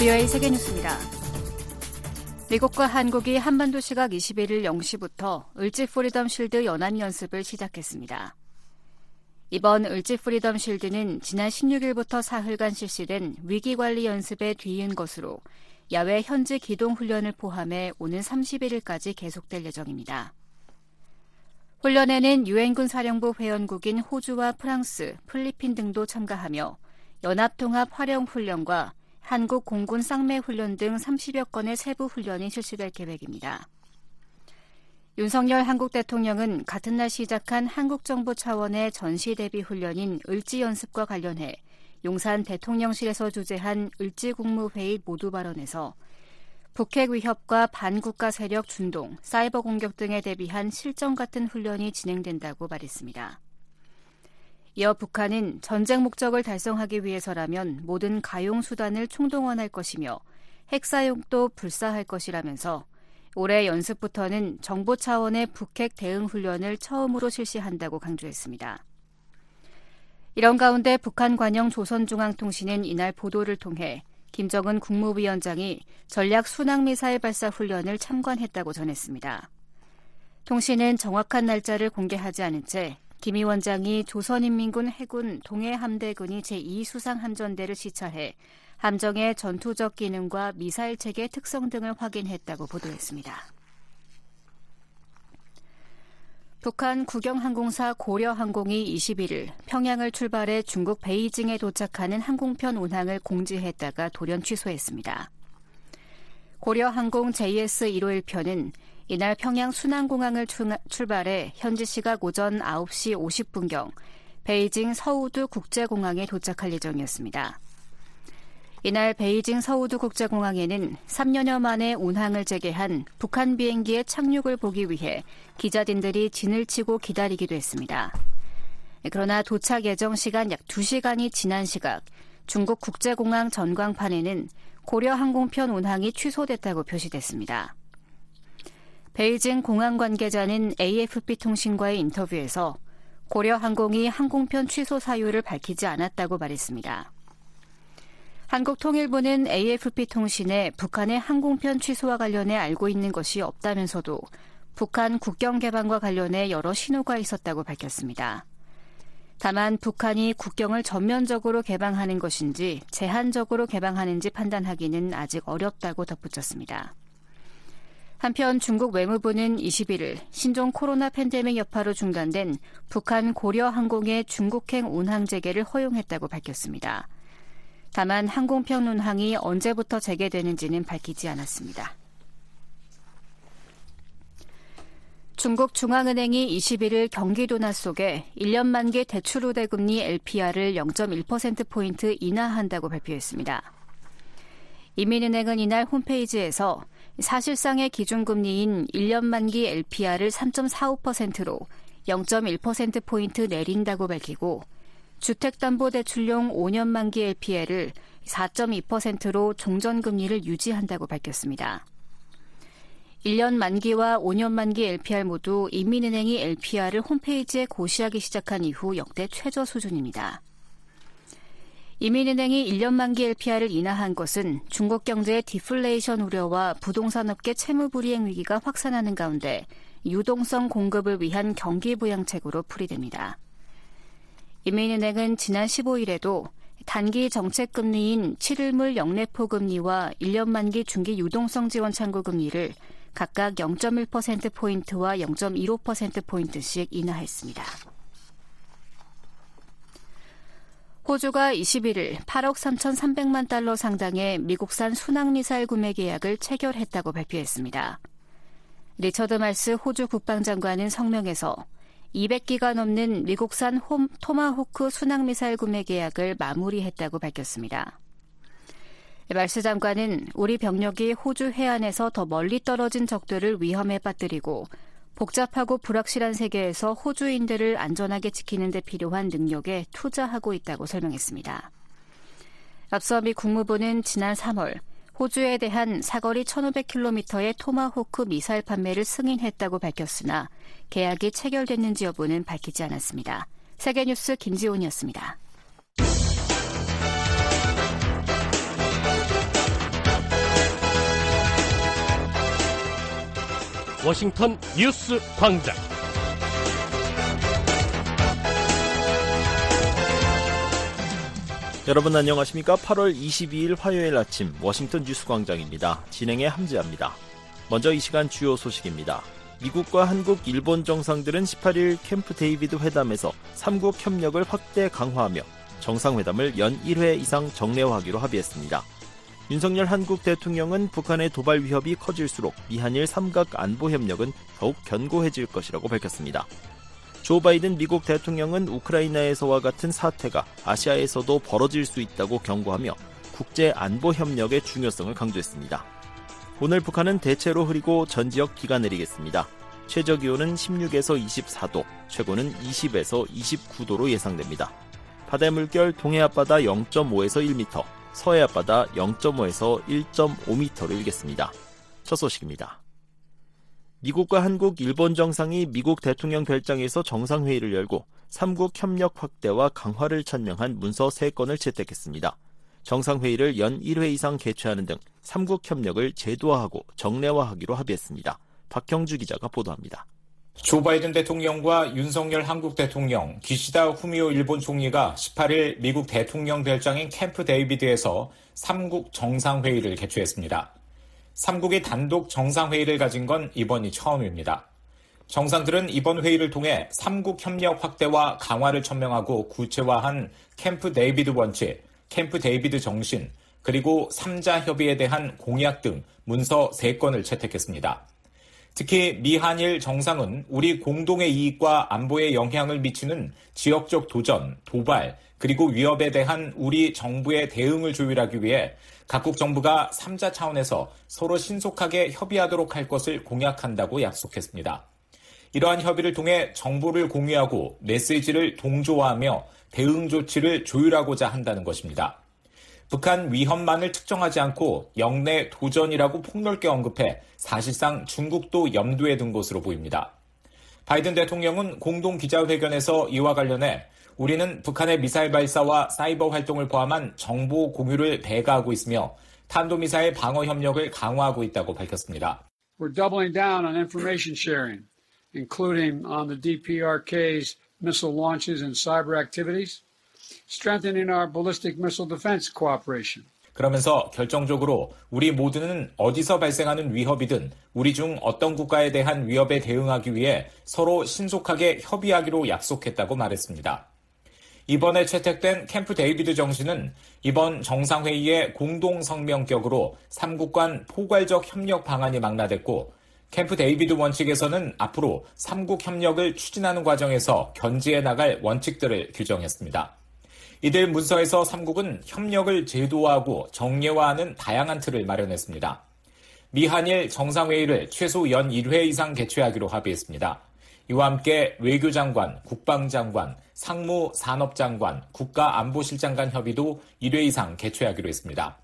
VOA 세계뉴스입니다. 미국과 한국이 한반도 시각 21일 0시부터 을지 프리덤 실드 연합 연습을 시작했습니다. 이번 을지 프리덤 실드는 지난 16일부터 사흘간 실시된 위기관리 연습에 뒤이은 것으로 야외 현지 기동 훈련을 포함해 오는 31일까지 계속될 예정입니다. 훈련에는 유엔군 사령부 회원국인 호주와 프랑스, 필리핀 등도 참가하며 연합통합 활용 훈련과 한국 공군 쌍매 훈련 등 30여 건의 세부 훈련이 실시될 계획입니다. 윤석열 한국 대통령은 같은 날 시작한 한국 정부 차원의 전시 대비 훈련인 을지 연습과 관련해 용산 대통령실에서 주재한 을지 국무회의 모두 발언에서 북핵 위협과 반국가 세력 준동, 사이버 공격 등에 대비한 실전 같은 훈련이 진행된다고 말했습니다. 이어 북한은 전쟁 목적을 달성하기 위해서라면 모든 가용 수단을 총동원할 것이며 핵 사용도 불사할 것이라면서 올해 연습부터는 정보 차원의 북핵 대응 훈련을 처음으로 실시한다고 강조했습니다. 이런 가운데 북한 관영 조선중앙통신은 이날 보도를 통해 김정은 국무위원장이 전략 순항미사일 발사 훈련을 참관했다고 전했습니다. 통신은 정확한 날짜를 공개하지 않은 채 김 위원장이 조선인민군 해군 동해함대군이 제2수상함전대를 시찰해 함정의 전투적 기능과 미사일 체계 특성 등을 확인했다고 보도했습니다. 북한 국영항공사 고려항공이 21일 평양을 출발해 중국 베이징에 도착하는 항공편 운항을 공지했다가 돌연 취소했습니다. 고려항공 JS 151편은 이날 평양 순안공항을 출발해 현지 시각 오전 9시 50분경 베이징 서우두 국제공항에 도착할 예정이었습니다. 이날 베이징 서우두 국제공항에는 3년여 만에 운항을 재개한 북한 비행기의 착륙을 보기 위해 기자진들이 진을 치고 기다리기도 했습니다. 그러나 도착 예정 시간 약 2시간이 지난 시각 중국 국제공항 전광판에는 고려 항공편 운항이 취소됐다고 표시됐습니다. 베이징 공항 관계자는 AFP 통신과의 인터뷰에서 고려 항공이 항공편 취소 사유를 밝히지 않았다고 말했습니다. 한국통일부는 AFP 통신에 북한의 항공편 취소와 관련해 알고 있는 것이 없다면서도 북한 국경 개방과 관련해 여러 신호가 있었다고 밝혔습니다. 다만 북한이 국경을 전면적으로 개방하는 것인지 제한적으로 개방하는지 판단하기는 아직 어렵다고 덧붙였습니다. 한편 중국 외무부는 21일 신종 코로나 팬데믹 여파로 중단된 북한 고려 항공의 중국행 운항 재개를 허용했다고 밝혔습니다. 다만 항공편 운항이 언제부터 재개되는지는 밝히지 않았습니다. 중국 중앙은행이 21일 경기도 나 속에 1년 만기 대출 우대 금리 LPR을 0.1%포인트 인하한다고 발표했습니다. 이민은행은 이날 홈페이지에서 사실상의 기준금리인 1년 만기 LPR을 3.45%로 0.1%포인트 내린다고 밝히고 주택담보대출용 5년 만기 LPR을 4.2%로 종전금리를 유지한다고 밝혔습니다. 1년 만기와 5년 만기 LPR 모두 인민은행이 LPR을 홈페이지에 고시하기 시작한 이후 역대 최저 수준입니다. 이민은행이 1년 만기 LPR을 인하한 것은 중국 경제의 디플레이션 우려와 부동산 업계 채무 불이행 위기가 확산하는 가운데 유동성 공급을 위한 경기 부양책으로 풀이됩니다. 이민은행은 지난 15일에도 단기 정책 금리인 7일물 영래포 금리와 1년 만기 중기 유동성 지원 창구 금리를 각각 0.1%포인트와 0.25%포인트씩 인하했습니다. 호주가 21일 8억 3,300만 달러 상당의 미국산 순항미사일 구매 계약을 체결했다고 발표했습니다. 리처드 말스 호주 국방장관은 성명에서 200기가 넘는 미국산 홈, 토마호크 순항미사일 구매 계약을 마무리했다고 밝혔습니다. 말스 장관은 우리 병력이 호주 해안에서 더 멀리 떨어진 적들을 위험에 빠뜨리고 복잡하고 불확실한 세계에서 호주인들을 안전하게 지키는 데 필요한 능력에 투자하고 있다고 설명했습니다. 앞서 미 국무부는 지난 3월 호주에 대한 사거리 1,500km의 토마호크 미사일 판매를 승인했다고 밝혔으나 계약이 체결됐는지 여부는 밝히지 않았습니다. 세계뉴스 김지훈이었습니다. 워싱턴 뉴스 광장. 여러분 안녕하십니까? 8월 22일 화요일 아침 워싱턴 뉴스 광장입니다. 진행에 함지하입니다. 먼저 이 시간 주요 소식입니다. 미국과 한국, 일본 정상들은 18일 캠프 데이비드 회담에서 3국 협력을 확대 강화하며 정상회담을 연 1회 이상 정례화하기로 합의했습니다. 윤석열 한국 대통령은 북한의 도발 위협이 커질수록 미한일 삼각 안보 협력은 더욱 견고해질 것이라고 밝혔습니다. 조 바이든 미국 대통령은 우크라이나에서와 같은 사태가 아시아에서도 벌어질 수 있다고 경고하며 국제 안보 협력의 중요성을 강조했습니다. 오늘 북한은 대체로 흐리고 전 지역 비가 내리겠습니다. 최저 기온은 16에서 24도, 최고는 20에서 29도로 예상됩니다. 바다의 물결 동해 앞바다 0.5에서 1m, 서해 앞바다 0.5에서 1.5m로 일겠습니다. 첫 소식입니다. 미국과 한국, 일본 정상이 미국 대통령 별장에서 정상회의를 열고 3국 협력 확대와 강화를 천명한 문서 3건을 채택했습니다. 정상회의를 연 1회 이상 개최하는 등 3국 협력을 제도화하고 정례화하기로 합의했습니다. 박형주 기자가 보도합니다. 조 바이든 대통령과 윤석열 한국 대통령, 기시다 후미오 일본 총리가 18일 미국 대통령 별장인 캠프 데이비드에서 3국 정상회의를 개최했습니다. 3국이 단독 정상회의를 가진 건 이번이 처음입니다. 정상들은 이번 회의를 통해 3국 협력 확대와 강화를 천명하고 구체화한 캠프 데이비드 원칙, 캠프 데이비드 정신, 그리고 3자 협의에 대한 공약 등 문서 3건을 채택했습니다. 특히 미한일 정상은 우리 공동의 이익과 안보에 영향을 미치는 지역적 도전, 도발, 그리고 위협에 대한 우리 정부의 대응을 조율하기 위해 각국 정부가 3자 차원에서 서로 신속하게 협의하도록 할 것을 공약한다고 약속했습니다. 이러한 협의를 통해 정보를 공유하고 메시지를 동조화하며 대응 조치를 조율하고자 한다는 것입니다. 북한 위험만을 특정하지 않고 영내 도전이라고 폭넓게 언급해 사실상 중국도 염두에 둔 것으로 보입니다. 바이든 대통령은 공동 기자회견에서 이와 관련해 우리는 북한의 미사일 발사와 사이버 활동을 포함한 정보 공유를 배가하고 있으며 탄도미사일 방어 협력을 강화하고 있다고 밝혔습니다. We're doubling down on information sharing, including on the DPRK's missile launches and cyber activities. Strengthening our ballistic missile defense cooperation. 그러면서 결정적으로 우리 모두는 어디서 발생하는 위협이든 우리 중 어떤 국가에 대한 위협에 대응하기 위해 서로 신속하게 협의하기로 약속했다고 말했습니다. 이번에 채택된 캠프 데이비드 정신은 이번 정상회의의 공동 성명격으로 3국 간 포괄적 협력 방안이 망라됐고 캠프 데이비드 원칙에서는 앞으로 3국 협력을 추진하는 과정에서 견지해 나갈 원칙들을 규정했습니다. 이들 문서에서 3국은 협력을 제도화하고 정례화하는 다양한 틀을 마련했습니다. 미한일 정상회의를 최소 연 1회 이상 개최하기로 합의했습니다. 이와 함께 외교장관, 국방장관, 상무 산업장관, 국가안보실장 간 협의도 1회 이상 개최하기로 했습니다.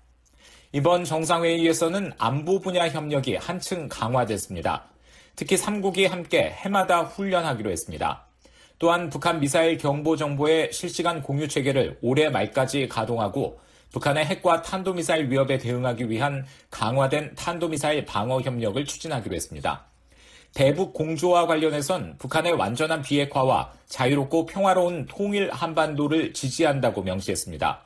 이번 정상회의에서는 안보 분야 협력이 한층 강화됐습니다. 특히 3국이 함께 해마다 훈련하기로 했습니다. 또한 북한 미사일 경보 정보의 실시간 공유 체계를 올해 말까지 가동하고 북한의 핵과 탄도미사일 위협에 대응하기 위한 강화된 탄도미사일 방어 협력을 추진하기로 했습니다. 대북 공조와 관련해선 북한의 완전한 비핵화와 자유롭고 평화로운 통일 한반도를 지지한다고 명시했습니다.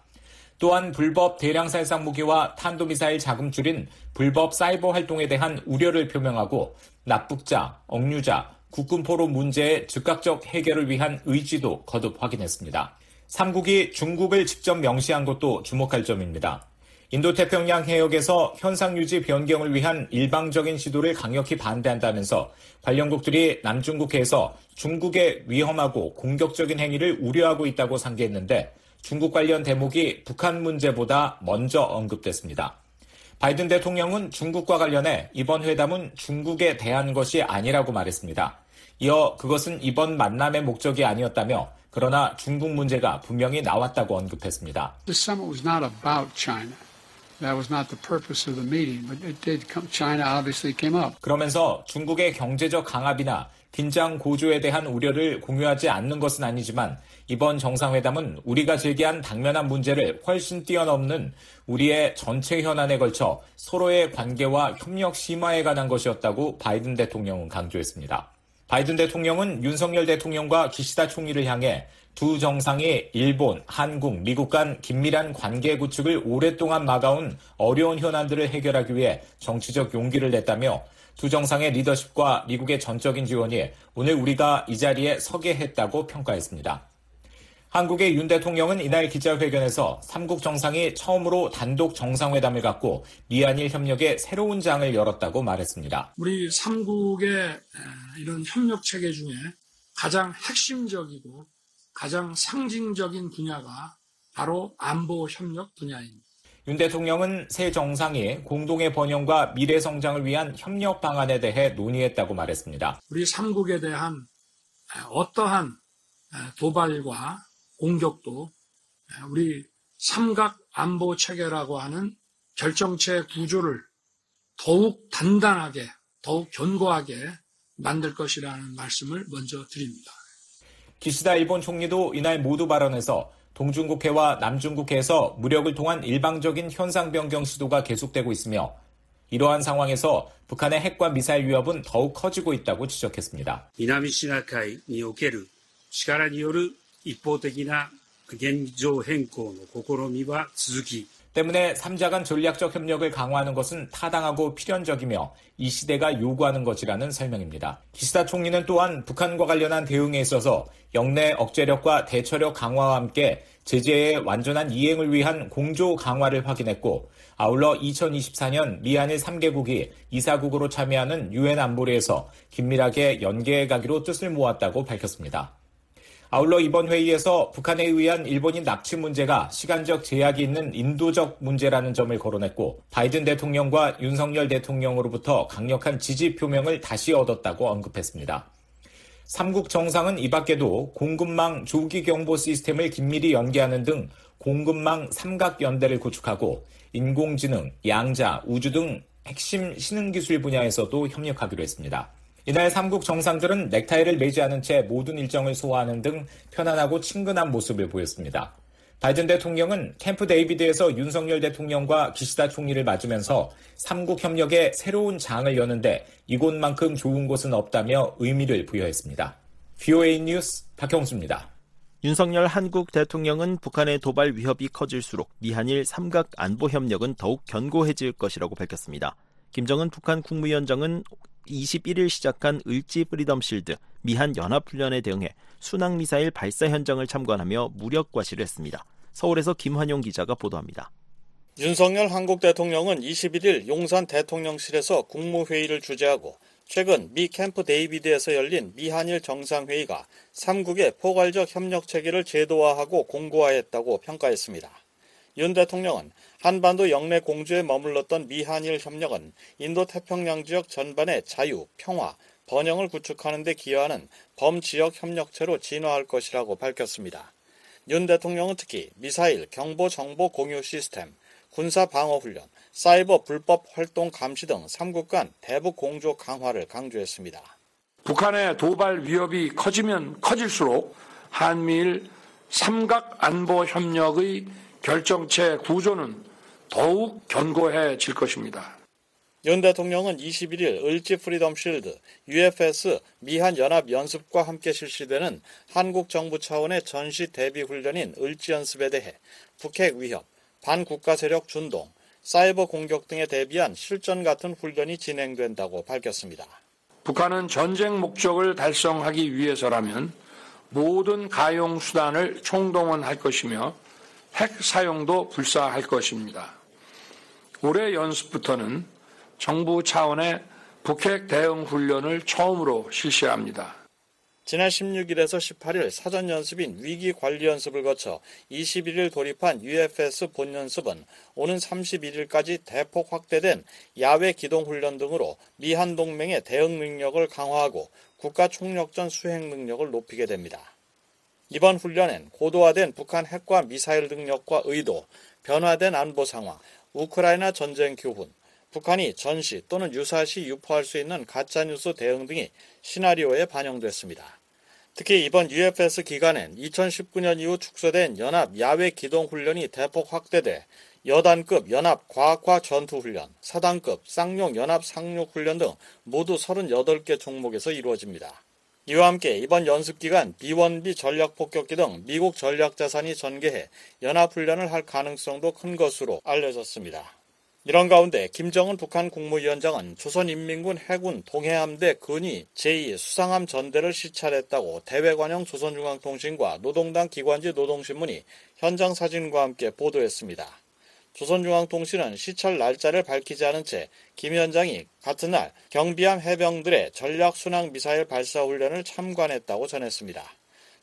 또한 불법 대량 살상 무기와 탄도미사일 자금 줄인 불법 사이버 활동에 대한 우려를 표명하고 납북자, 억류자, 국군 포로 문제의 즉각적 해결을 위한 의지도 거듭 확인했습니다. 3국이 중국을 직접 명시한 것도 주목할 점입니다. 인도태평양 해역에서 현상 유지 변경을 위한 일방적인 시도를 강력히 반대한다면서 관련국들이 남중국해에서 중국의 위험하고 공격적인 행위를 우려하고 있다고 상기했는데 중국 관련 대목이 북한 문제보다 먼저 언급됐습니다. 바이든 대통령은 중국과 관련해 이번 회담은 중국에 대한 것이 아니라고 말했습니다. 이어 그것은 이번 만남의 목적이 아니었다며 그러나 중국 문제가 분명히 나왔다고 언급했습니다. 그러면서 중국의 경제적 강압이나 긴장 고조에 대한 우려를 공유하지 않는 것은 아니지만 이번 정상회담은 우리가 제기한 당면한 문제를 훨씬 뛰어넘는 우리의 전체 현안에 걸쳐 서로의 관계와 협력 심화에 관한 것이었다고 바이든 대통령은 강조했습니다. 바이든 대통령은 윤석열 대통령과 기시다 총리를 향해 두 정상이 일본, 한국, 미국 간 긴밀한 관계 구축을 오랫동안 막아온 어려운 현안들을 해결하기 위해 정치적 용기를 냈다며 두 정상의 리더십과 미국의 전적인 지원이 오늘 우리가 이 자리에 서게 했다고 평가했습니다. 한국의 윤 대통령은 이날 기자회견에서 삼국 정상이 처음으로 단독 정상회담을 갖고 미한일 협력의 새로운 장을 열었다고 말했습니다. 우리 삼국의 이런 협력 체계 중에 가장 핵심적이고 가장 상징적인 분야가 바로 안보 협력 분야입니다. 윤 대통령은 새 정상이 공동의 번영과 미래 성장을 위한 협력 방안에 대해 논의했다고 말했습니다. 우리 삼국에 대한 어떠한 도발과 공격도 우리 삼각 안보 체계라고 하는 결정체 구조를 더욱 단단하게, 더욱 견고하게 만들 것이라는 말씀을 먼저 드립니다. 기시다 일본 총리도 이날 모두 발언에서 동중국해와 남중국해에서 무력을 통한 일방적인 현상 변경 시도가 계속되고 있으며 이러한 상황에서 북한의 핵과 미사일 위협은 더욱 커지고 있다고 지적했습니다. 南シナ海における力による 一方的な現状変更の試みは続き 때문에 3자 간 전략적 협력을 강화하는 것은 타당하고 필연적이며 이 시대가 요구하는 것이라는 설명입니다. 기시다 총리는 또한 북한과 관련한 대응에 있어서 영내 억제력과 대처력 강화와 함께 제재의 완전한 이행을 위한 공조 강화를 확인했고 아울러 2024년 미한일 3개국이 이사국으로 참여하는 유엔 안보리에서 긴밀하게 연계해 가기로 뜻을 모았다고 밝혔습니다. 아울러 이번 회의에서 북한에 의한 일본인 납치 문제가 시간적 제약이 있는 인도적 문제라는 점을 거론했고 바이든 대통령과 윤석열 대통령으로부터 강력한 지지 표명을 다시 얻었다고 언급했습니다. 삼국 정상은 이 밖에도 공급망 조기 경보 시스템을 긴밀히 연계하는 등 공급망 삼각 연대를 구축하고 인공지능, 양자, 우주 등 핵심 신흥기술 분야에서도 협력하기로 했습니다. 이날 삼국 정상들은 넥타이를 매지 않은 채 모든 일정을 소화하는 등 편안하고 친근한 모습을 보였습니다. 바이든 대통령은 캠프 데이비드에서 윤석열 대통령과 기시다 총리를 맞으면서 삼국 협력의 새로운 장을 여는데 이곳만큼 좋은 곳은 없다며 의미를 부여했습니다. VOA 뉴스 박형수입니다. 윤석열 한국 대통령은 북한의 도발 위협이 커질수록 미한일 삼각 안보 협력은 더욱 견고해질 것이라고 밝혔습니다. 김정은 북한 국무위원장은 21일 시작한 을지 프리덤 실드 미한 연합훈련에 대응해 순항 미사일 발사 현장을 참관하며 무력 과시를 했습니다. 서울에서 김환용 기자가 보도합니다. 윤석열 한국 대통령은 21일 용산 대통령실에서 국무회의를 주재하고 최근 미 캠프 데이비드에서 열린 미한일 정상회의가 3국의 포괄적 협력 체계를 제도화하고 공고화했다고 평가했습니다. 윤 대통령은 한반도 역내 공조에 머물렀던 미한일 협력은 인도 태평양 지역 전반의 자유, 평화, 번영을 구축하는 데 기여하는 범지역 협력체로 진화할 것이라고 밝혔습니다. 윤 대통령은 특히 미사일, 경보 정보 공유 시스템, 군사 방어 훈련, 사이버 불법 활동 감시 등 3국 간 대북 공조 강화를 강조했습니다. 북한의 도발 위협이 커지면 커질수록 한미일 삼각 안보 협력의 결정체 구조는 더욱 견고해질 것입니다. 윤 대통령은 21일 을지 프리덤 실드 UFS 미한 연합 연습과 함께 실시되는 한국 정부 차원의 전시 대비 훈련인 을지 연습에 대해 북핵 위협, 반국가 세력 준동, 사이버 공격 등에 대비한 실전 같은 훈련이 진행된다고 밝혔습니다. 북한은 전쟁 목적을 달성하기 위해서라면 모든 가용 수단을 총동원할 것이며 핵 사용도 불사할 것입니다. 올해 연습부터는 정부 차원의 북핵 대응 훈련을 처음으로 실시합니다. 지난 16일에서 18일 사전 연습인 위기 관리 연습을 거쳐 21일 돌입한 UFS 본 연습은 오는 31일까지 대폭 확대된 야외 기동 훈련 등으로 미한 동맹의 대응 능력을 강화하고 국가 총력전 수행 능력을 높이게 됩니다. 이번 훈련엔 고도화된 북한 핵과 미사일 능력과 의도, 변화된 안보 상황, 우크라이나 전쟁 교훈, 북한이 전시 또는 유사시 유포할 수 있는 가짜뉴스 대응 등이 시나리오에 반영됐습니다. 특히 이번 UFS 기간엔 2019년 이후 축소된 연합 야외 기동 훈련이 대폭 확대돼 여단급 연합 과학화 전투 훈련, 사단급 쌍용 연합 상륙 훈련 등 모두 38개 종목에서 이루어집니다. 이와 함께 이번 연습 기간 B1B 전략 폭격기 등 미국 전략 자산이 전개해 연합 훈련을 할 가능성도 큰 것으로 알려졌습니다. 이런 가운데 김정은 북한 국무위원장은 조선인민군 해군 동해함대 근위 제2 수상함 전대를 시찰했다고 대외관영 조선중앙통신과 노동당 기관지 노동신문이 현장 사진과 함께 보도했습니다. 조선중앙통신은 시찰 날짜를 밝히지 않은 채 김 위원장이 같은 날 경비함 해병들의 전략 순항 미사일 발사 훈련을 참관했다고 전했습니다.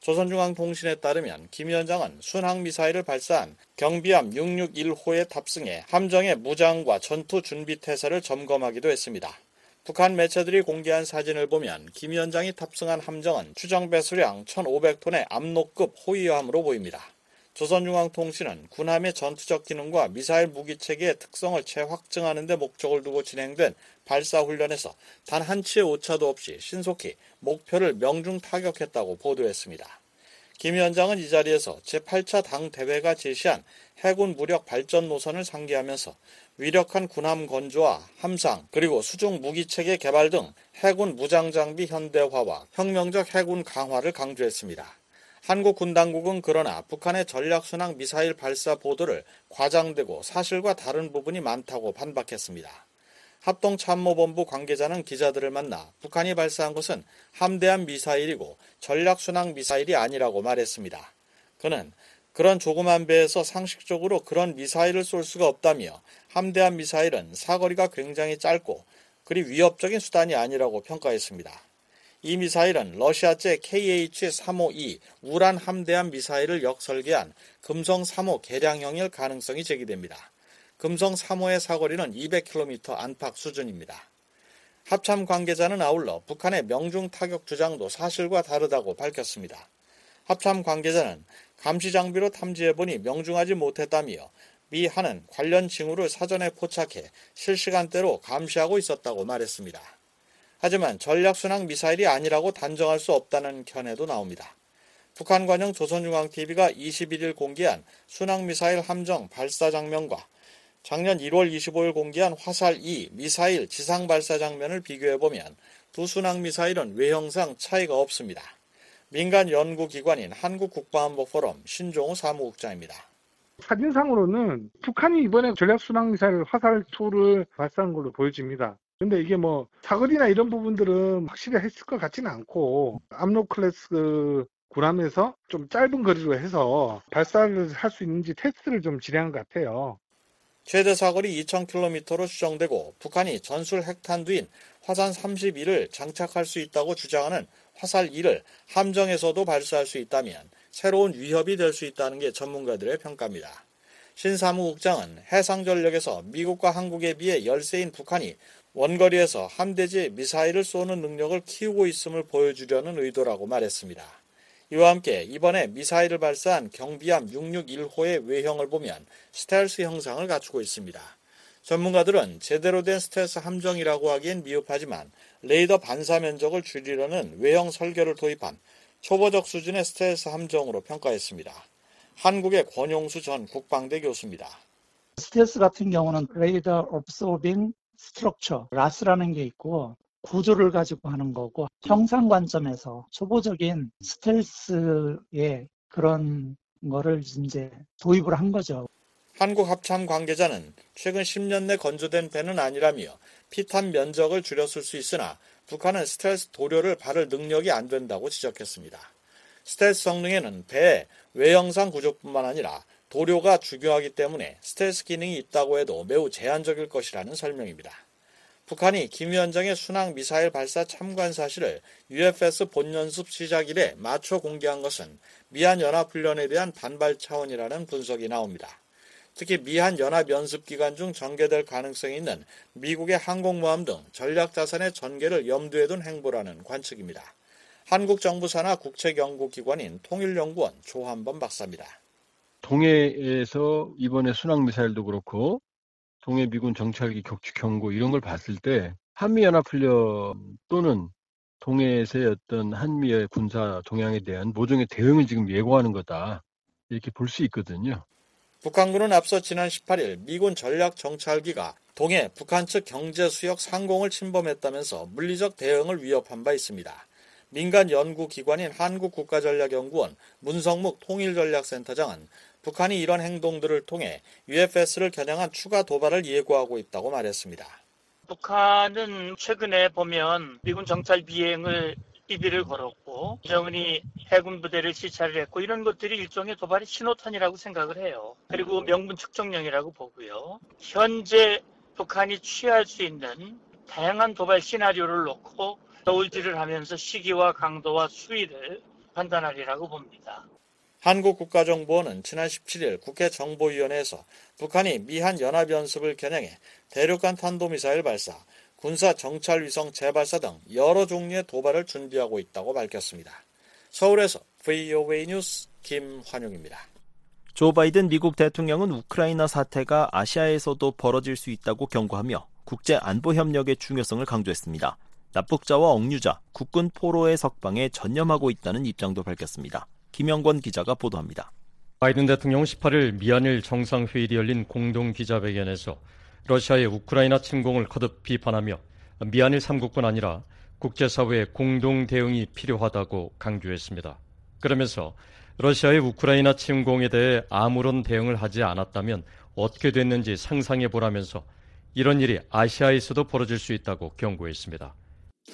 조선중앙통신에 따르면 김 위원장은 순항미사일을 발사한 경비함 661호에 탑승해 함정의 무장과 전투 준비 태세를 점검하기도 했습니다. 북한 매체들이 공개한 사진을 보면 김 위원장이 탑승한 함정은 추정 배수량 1,500톤의 압록급 호위함으로 보입니다. 조선중앙통신은 군함의 전투적 기능과 미사일 무기체계의 특성을 재확증하는 데 목적을 두고 진행된 발사훈련에서 단 한 치의 오차도 없이 신속히 목표를 명중 타격했다고 보도했습니다. 김 위원장은 이 자리에서 제8차 당 대회가 제시한 해군 무력 발전 노선을 상기하면서 위력한 군함 건조와 함상 그리고 수중 무기 체계 개발 등 해군 무장 장비 현대화와 혁명적 해군 강화를 강조했습니다. 한국 군 당국은 그러나 북한의 전략순항 미사일 발사 보도를 과장되고 사실과 다른 부분이 많다고 반박했습니다. 합동참모본부 관계자는 기자들을 만나 북한이 발사한 것은 함대함 미사일이고 전략순항 미사일이 아니라고 말했습니다. 그는 그런 조그만 배에서 상식적으로 그런 미사일을 쏠 수가 없다며 함대함 미사일은 사거리가 굉장히 짧고 그리 위협적인 수단이 아니라고 평가했습니다. 이 미사일은 러시아제 KH-352 우란 함대함 미사일을 역설계한 금성 3호 개량형일 가능성이 제기됩니다. 금성 3호의 사거리는 200km 안팎 수준입니다. 합참 관계자는 아울러 북한의 명중 타격 주장도 사실과 다르다고 밝혔습니다. 합참 관계자는 감시 장비로 탐지해보니 명중하지 못했다며 미 한은 관련 징후를 사전에 포착해 실시간대로 감시하고 있었다고 말했습니다. 하지만 전략순항 미사일이 아니라고 단정할 수 없다는 견해도 나옵니다. 북한 관영 조선중앙TV가 21일 공개한 순항미사일 함정 발사 장면과 작년 1월 25일 공개한 화살2 미사일 지상 발사 장면을 비교해보면 두 순항미사일은 외형상 차이가 없습니다. 민간 연구기관인 한국국방안보 포럼 신종우 사무국장입니다. 사진상으로는 북한이 이번에 전략순항미사일 화살2를 발사한 걸로 보여집니다. 근데 이게 뭐 사거리나 이런 부분들은 확실히 했을 것 같지는 않고 암로 클래스 군함에서 좀 짧은 거리로 해서 발사를 할 수 있는지 테스트를 좀 진행한 것 같아요. 최대 사거리 2,000km로 추정되고 북한이 전술 핵탄두인 화산 31을 장착할 수 있다고 주장하는 화살 2를 함정에서도 발사할 수 있다면 새로운 위협이 될 수 있다는 게 전문가들의 평가입니다. 신 사무국장은 해상 전력에서 미국과 한국에 비해 열세인 북한이 원거리에서 함대지 미사일을 쏘는 능력을 키우고 있음을 보여주려는 의도라고 말했습니다. 이와 함께 이번에 미사일을 발사한 경비함 661호의 외형을 보면 스텔스 형상을 갖추고 있습니다. 전문가들은 제대로 된 스텔스 함정이라고 하기엔 미흡하지만 레이더 반사 면적을 줄이려는 외형 설계를 도입한 초보적 수준의 스텔스 함정으로 평가했습니다. 한국의 권용수 전 국방대 교수입니다. 스텔스 같은 경우는 radar absorbing structure, RAS라는 게 있고 구조를 가지고 하는 거고 형상 관점에서 초보적인 스텔스의 그런 거를 이제 도입을 한 거죠. 한국 합참 관계자는 최근 10년 내 건조된 배는 아니라며 피탄 면적을 줄였을 수 있으나 북한은 스텔스 도료를 바를 능력이 안 된다고 지적했습니다. 스텔스 성능에는 배의 외형상 구조뿐만 아니라 도료가 중요하기 때문에 스텔스 기능이 있다고 해도 매우 제한적일 것이라는 설명입니다. 북한이 김 위원장의 순항 미사일 발사 참관 사실을 UFS 본연습 시작 일에 맞춰 공개한 것은 미한 연합훈련에 대한 반발 차원이라는 분석이 나옵니다. 특히 미한 연합 연습 기간 중 전개될 가능성이 있는 미국의 항공모함 등 전략 자산의 전개를 염두에 둔 행보라는 관측입니다. 한국 정부 산하 국책 연구 기관인 통일연구원 조한범 박사입니다. 동해에서 이번에 순항 미사일도 그렇고 동해 미군 정찰기 격추 경고 이런 걸 봤을 때 한미 연합 훈련 또는 동해에서의 어떤 한미의 군사 동향에 대한 모종의 대응을 지금 예고하는 거다. 이렇게 볼 수 있거든요. 북한군은 앞서 지난 18일 미군 전략 정찰기가 동해 북한 측 경제 수역 상공을 침범했다면서 물리적 대응을 위협한 바 있습니다. 민간 연구기관인 한국국가전략연구원 문성묵 통일전략센터장은 북한이 이런 행동들을 통해 UFS를 겨냥한 추가 도발을 예고하고 있다고 말했습니다. 북한은 최근에 보면 미군 정찰 비행을 비비를 걸었고 정은이 해군 부대를 시찰을 했고 이런 것들이 일종의 도발의 신호탄이라고 생각을 해요. 그리고 명분 측정령이라고 보고요. 현재 북한이 취할 수 있는 다양한 도발 시나리오를 놓고 저울질을 하면서 시기와 강도와 수위를 판단하리라고 봅니다. 한국국가정보원은 지난 17일 국회 정보위원회에서 북한이 미한 연합연습을 겨냥해 대륙간 탄도미사일 발사, 군사 정찰 위성 재발사 등 여러 종류의 도발을 준비하고 있다고 밝혔습니다. 서울에서 VOA 뉴스 김환용입니다. 조 바이든 미국 대통령은 우크라이나 사태가 아시아에서도 벌어질 수 있다고 경고하며 국제 안보 협력의 중요성을 강조했습니다. 납북자와 억류자, 국군 포로의 석방에 전념하고 있다는 입장도 밝혔습니다. 김영권 기자가 보도합니다. 바이든 대통령은 18일 미한일 정상회의에 열린 공동 기자회견에서 러시아의 우크라이나 침공을 거듭 비판하며 미한일 3국뿐 아니라 국제사회의 공동 대응이 필요하다고 강조했습니다. 그러면서 러시아의 우크라이나 침공에 대해 아무런 대응을 하지 않았다면 어떻게 됐는지 상상해 보라면서 이런 일이 아시아에서도 벌어질 수 있다고 경고했습니다.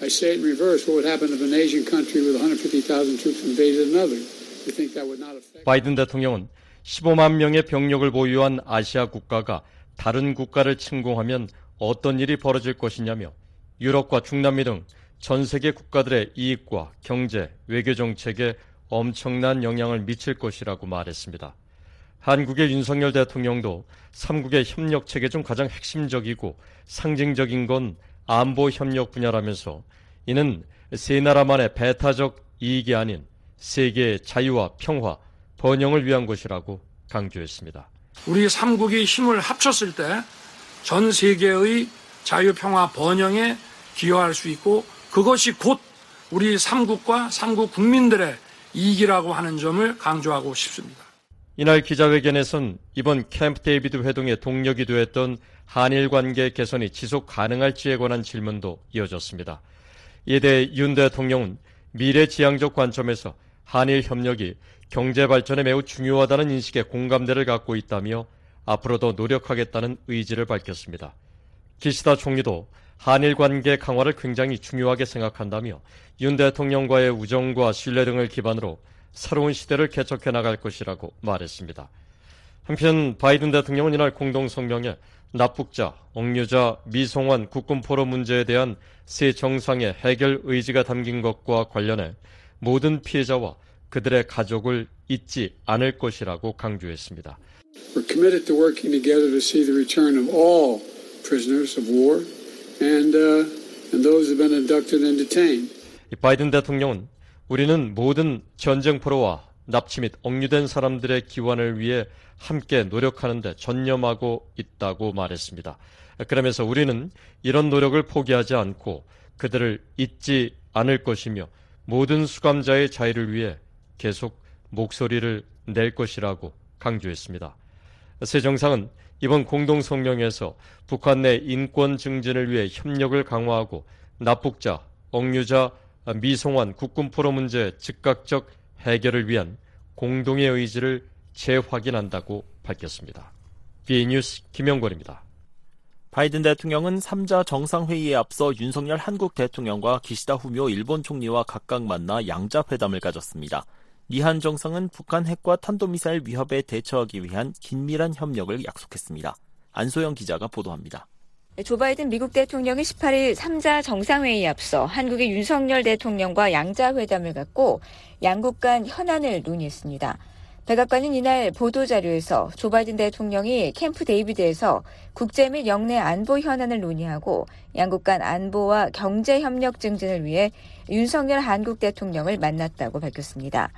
I say it in reverse. What would happen if an Asian country with 150,000 troops invaded another? You think that would not affect? 바이든 대통령은 15만 명의 병력을 보유한 아시아 국가가 다른 국가를 침공하면 어떤 일이 벌어질 것이냐며 유럽과 중남미 등 전 세계 국가들의 이익과 경제, 외교 정책에 엄청난 영향을 미칠 것이라고 말했습니다. 한국의 윤석열 대통령도 3국의 협력 체계 중 가장 핵심적이고 상징적인 건 안보 협력 분야라면서 이는 세 나라만의 배타적 이익이 아닌 세계의 자유와 평화, 번영을 위한 것이라고 강조했습니다. 우리 3국이 힘을 합쳤을 때 전 세계의 자유, 평화, 번영에 기여할 수 있고 그것이 곧 우리 3국과 3국 국민들의 이익이라고 하는 점을 강조하고 싶습니다. 이날 기자회견에선 이번 캠프 데이비드 회동의 동력이 되었던 한일 관계 개선이 지속 가능할지에 관한 질문도 이어졌습니다. 이에 대해 윤 대통령은 미래 지향적 관점에서 한일 협력이 경제 발전에 매우 중요하다는 인식에 공감대를 갖고 있다며 앞으로도 노력하겠다는 의지를 밝혔습니다. 기시다 총리도 한일 관계 강화를 굉장히 중요하게 생각한다며 윤 대통령과의 우정과 신뢰 등을 기반으로 새로운 시대를 개척해 나갈 것이라고 말했습니다. 한편 바이든 대통령은 이날 공동 성명에 납북자, 억류자, 미송환 국군 포로 문제에 대한 새 정상의 해결 의지가 담긴 것과 관련해 모든 피해자와 그들의 가족을 잊지 않을 것이라고 강조했습니다. We're committed to working together to see the return of all prisoners of war and, uh, and those who have been abducted and detained. 바이든 대통령은 우리는 모든 전쟁 포로와 납치 및 억류된 사람들의 기원을 위해 함께 노력하는 데 전념하고 있다고 말했습니다. 그러면서 우리는 이런 노력을 포기하지 않고 그들을 잊지 않을 것이며 모든 수감자의 자유를 위해 계속 목소리를 낼 것이라고 강조했습니다. 새 정상은 이번 공동성명에서 북한 내 인권 증진을 위해 협력을 강화하고 납북자, 억류자, 미송환 국군 포로 문제 즉각적 해결을 위한 공동의 의지를 재확인한다고 밝혔습니다. BN뉴스 김영권입니다. 바이든 대통령은 3자 정상회의에 앞서 윤석열 한국 대통령과 기시다 후미오 일본 총리와 각각 만나 양자 회담을 가졌습니다. 미한 정상은 북한 핵과 탄도미사일 위협에 대처하기 위한 긴밀한 협력을 약속했습니다. 안소영 기자가 보도합니다. 네, 조 바이든 미국 대통령이 18일 3자 정상회의에 앞서 한국의 윤석열 대통령과 양자회담을 갖고 양국 간 현안을 논의했습니다. 백악관은 이날 보도자료에서 조 바이든 대통령이 캠프 데이비드에서 국제 및 역내 안보 현안을 논의하고 양국 간 안보와 경제 협력 증진을 위해 윤석열 한국 대통령을 만났다고 밝혔습니다.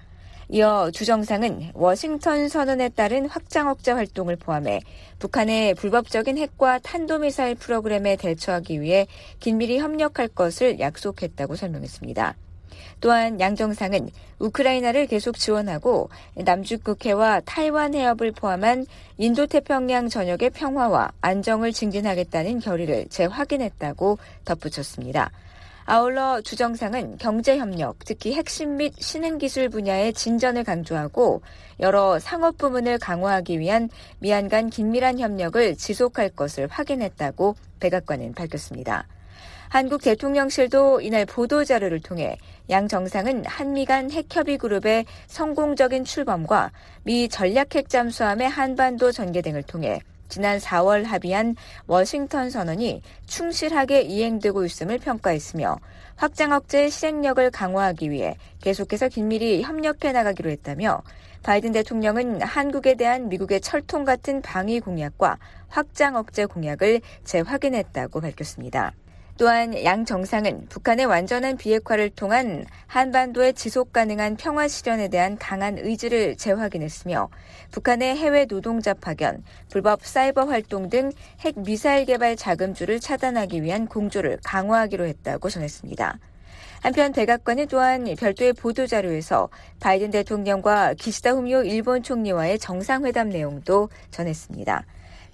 이어 주 정상은 워싱턴 선언에 따른 확장 억제 활동을 포함해 북한의 불법적인 핵과 탄도미사일 프로그램에 대처하기 위해 긴밀히 협력할 것을 약속했다고 설명했습니다. 또한 양 정상은 우크라이나를 계속 지원하고 남중 국해와 타이완 해협을 포함한 인도태평양 전역의 평화와 안정을 증진하겠다는 결의를 재확인했다고 덧붙였습니다. 아울러 주 정상은 경제협력, 특히 핵심 및 신흥기술 분야의 진전을 강조하고 여러 상업 부문을 강화하기 위한 미안 간 긴밀한 협력을 지속할 것을 확인했다고 백악관은 밝혔습니다. 한국 대통령실도 이날 보도자료를 통해 양 정상은 한미 간 핵협의 그룹의 성공적인 출범과 미 전략핵 잠수함의 한반도 전개 등을 통해 지난 4월 합의한 워싱턴 선언이 충실하게 이행되고 있음을 평가했으며 확장 억제 실행력을 강화하기 위해 계속해서 긴밀히 협력해 나가기로 했다며 바이든 대통령은 한국에 대한 미국의 철통 같은 방위 공약과 확장 억제 공약을 재확인했다고 밝혔습니다. 또한 양 정상은 북한의 완전한 비핵화를 통한 한반도의 지속 가능한 평화 실현에 대한 강한 의지를 재확인했으며 북한의 해외 노동자 파견, 불법 사이버 활동 등 핵 미사일 개발 자금줄을 차단하기 위한 공조를 강화하기로 했다고 전했습니다. 한편 백악관은 또한 별도의 보도자료에서 바이든 대통령과 기시다 후미오 일본 총리와의 정상회담 내용도 전했습니다.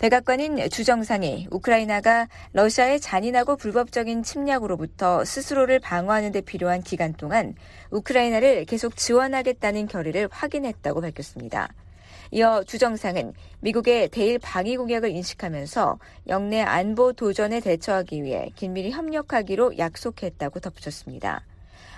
백악관은 주정상이 우크라이나가 러시아의 잔인하고 불법적인 침략으로부터 스스로를 방어하는 데 필요한 기간 동안 우크라이나를 계속 지원하겠다는 결의를 확인했다고 밝혔습니다. 이어 주정상은 미국의 대일 방위 공약을 인식하면서 영내 안보 도전에 대처하기 위해 긴밀히 협력하기로 약속했다고 덧붙였습니다.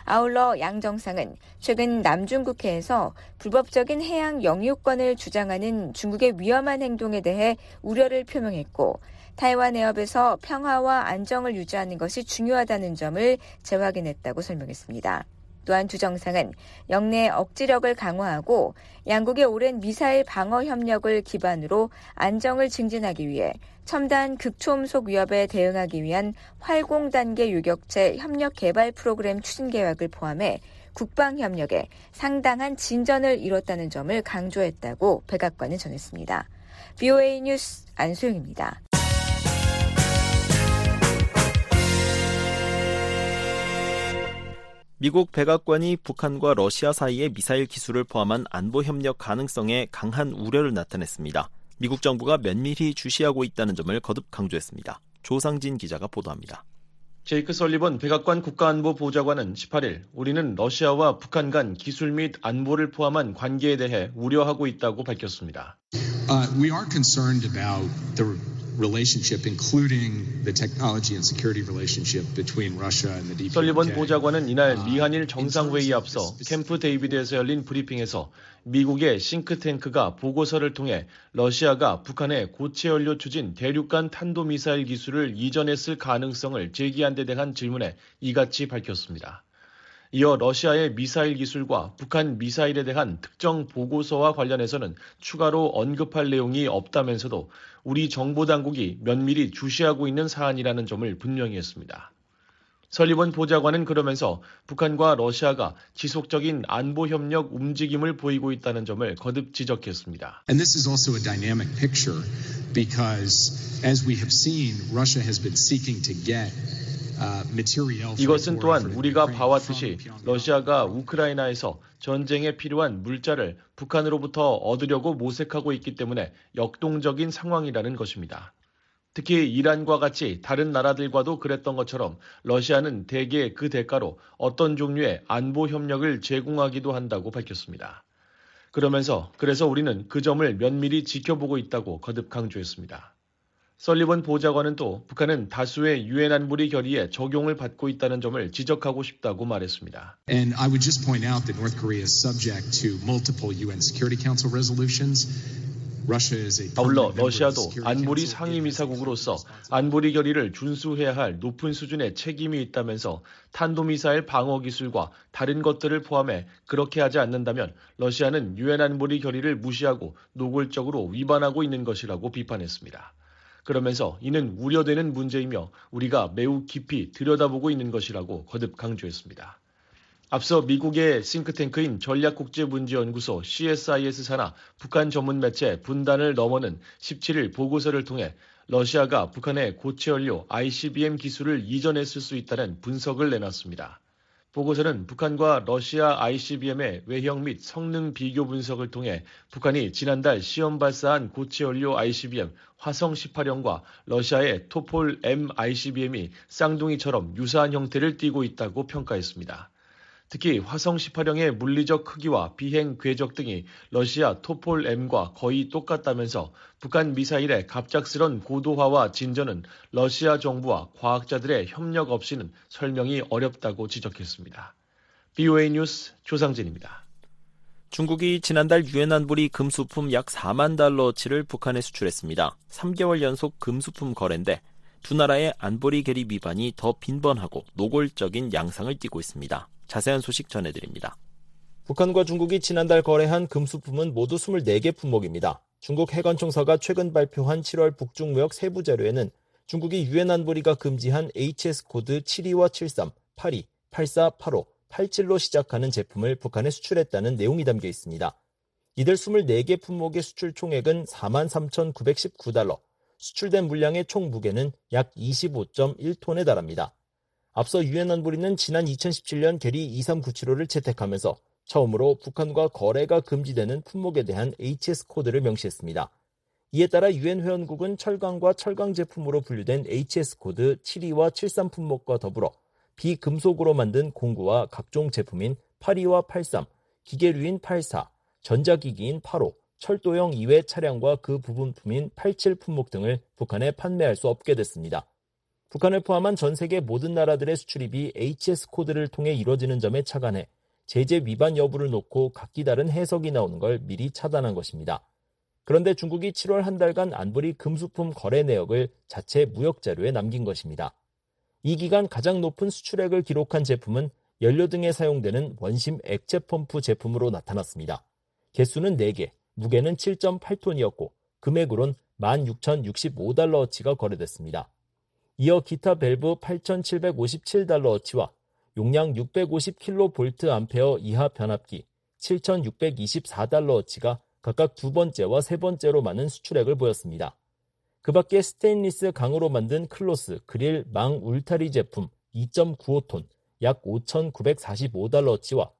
아울러 양 정상은 최근 남중국해에서 불법적인 해양 영유권을 주장하는 중국의 위험한 행동에 대해 우려를 표명했고 타이완 해협에서 평화와 안정을 유지하는 것이 중요하다는 점을 재확인했다고 설명했습니다. 또한 두 정상은 영내 억지력을 강화하고 양국의 오랜 미사일 방어 협력을 기반으로 안정을 증진하기 위해 첨단 극초음속 위협에 대응하기 위한 활공 단계 유격체 협력 개발 프로그램 추진 계획을 포함해 국방 협력에 상당한 진전을 이뤘다는 점을 강조했다고 백악관은 전했습니다. BOA 뉴스 안소영입니다. 미국 백악관이 북한과 러시아 사이의 미사일 기술을 포함한 안보 협력 가능성에 강한 우려를 나타냈습니다. 미국 정부가 면밀히 주시하고 있다는 점을 거듭 강조했습니다. 조상진 기자가 보도합니다. 제이크 설리번 백악관 국가안보보좌관은 18일 우리는 러시아와 북한 간 기술 및 안보를 포함한 관계에 대해 우려하고 있다고 밝혔습니다. Uh, relationship, including the technology and security relationship between Russia and the DPRK. 설리번 보좌관은 이날 미한일 정상회의 앞서 캠프 데이비드에서 열린 브리핑에서 미국의 싱크탱크가 보고서를 통해 러시아가 북한의 고체 연료 추진 대륙간 탄도미사일 기술을 이전했을 가능성을 제기한 데 대한 질문에 이같이 밝혔습니다. 이어 러시아의 미사일 기술과 북한 미사일에 대한 특정 보고서와 관련해서는 추가로 언급할 내용이 없다면서도 우리 정보 당국이 면밀히 주시하고 있는 사안이라는 점을 분명히 했습니다. 설리번 보좌관은 그러면서 북한과 러시아가 지속적인 안보 협력 움직임을 보이고 있다는 점을 거듭 지적했습니다. And this is also a dynamic picture because as we have seen Russia has been seeking to get 이것은 또한 우리가 봐왔듯이 러시아가 우크라이나에서 전쟁에 필요한 물자를 북한으로부터 얻으려고 모색하고 있기 때문에 역동적인 상황이라는 것입니다. 특히 이란과 같이 다른 나라들과도 그랬던 것처럼 러시아는 대개 그 대가로 어떤 종류의 안보 협력을 제공하기도 한다고 밝혔습니다. 그러면서 그래서 우리는 그 점을 면밀히 지켜보고 있다고 거듭 강조했습니다. 설리번 보좌관은 또 북한은 다수의 유엔 안보리 결의에 적용을 받고 있다는 점을 지적하고 싶다고 말했습니다. And I would just point out that North Korea is subject to multiple UN Security Council resolutions. 아울러 러시아도 안보리 상임이사국으로서 안보리 결의를 준수해야 할 높은 수준의 책임이 있다면서 탄도미사일 방어 기술과 다른 것들을 포함해 그렇게 하지 않는다면 러시아는 유엔 안보리 결의를 무시하고 노골적으로 위반하고 있는 것이라고 비판했습니다. 그러면서 이는 우려되는 문제이며 우리가 매우 깊이 들여다보고 있는 것이라고 거듭 강조했습니다. 앞서 미국의 싱크탱크인 전략국제문제연구소 CSIS 산하 북한 전문 매체 분단을 넘어는 17일 보고서를 통해 러시아가 북한의 고체 연료 ICBM 기술을 이전했을 수 있다는 분석을 내놨습니다. 보고서는 북한과 러시아 ICBM의 외형 및 성능 비교 분석을 통해 북한이 지난달 시험 발사한 고체 연료 ICBM 화성 18형과 러시아의 토폴 M ICBM이 쌍둥이처럼 유사한 형태를 띠고 있다고 평가했습니다. 특히 화성 18형의 물리적 크기와 비행 궤적 등이 러시아 토폴 M과 거의 똑같다면서 북한 미사일의 갑작스런 고도화와 진전은 러시아 정부와 과학자들의 협력 없이는 설명이 어렵다고 지적했습니다. BOA 뉴스 조상진입니다. 중국이 지난달 유엔 안보리 금수품 약 4만 달러치를 북한에 수출했습니다. 3개월 연속 금수품 거래인데 두 나라의 안보리 계리 위반이 더 빈번하고 노골적인 양상을 띠고 있습니다. 자세한 소식 전해드립니다. 북한과 중국이 지난달 거래한 금수품은 모두 24개 품목입니다. 중국 해관총서가 최근 발표한 7월 북중무역 세부 자료에는 중국이 유엔 안보리가 금지한 HS 코드 72와 73, 82, 84, 85, 87로 시작하는 제품을 북한에 수출했다는 내용이 담겨 있습니다. 이들 24개 품목의 수출 총액은 43,919달러, 수출된 물량의 총 무게는 약 25.1톤에 달합니다. 앞서 유엔 안보리는 지난 2017년 결의 2397호를 채택하면서 처음으로 북한과 거래가 금지되는 품목에 대한 HS 코드를 명시했습니다. 이에 따라 유엔 회원국은 철강과 철강 제품으로 분류된 HS 코드 72와 73 품목과 더불어 비금속으로 만든 공구와 각종 제품인 82와 83, 기계류인 84, 전자기기인 85, 철도용 이외 차량과 그 부분품인 87 품목 등을 북한에 판매할 수 없게 됐습니다. 북한을 포함한 전 세계 모든 나라들의 수출입이 HS 코드를 통해 이루어지는 점에 착안해 제재 위반 여부를 놓고 각기 다른 해석이 나오는 걸 미리 차단한 것입니다. 그런데 중국이 7월 한 달간 안보리 금수품 거래 내역을 자체 무역 자료에 남긴 것입니다. 이 기간 가장 높은 수출액을 기록한 제품은 연료 등에 사용되는 원심 액체 펌프 제품으로 나타났습니다. 개수는 4개, 무게는 7.8톤이었고 금액으론 16,065달러어치가 거래됐습니다. 이어 기타 밸브 8,757달러어치와 용량 650kV 이하 변압기 7,624달러어치가 각각 두 번째와 세 번째로 많은 수출액을 보였습니다. 그 밖에 스테인리스 강으로 만든 클로스, 그릴, 망, 울타리 제품 2.95톤, 약 5,945달러어치와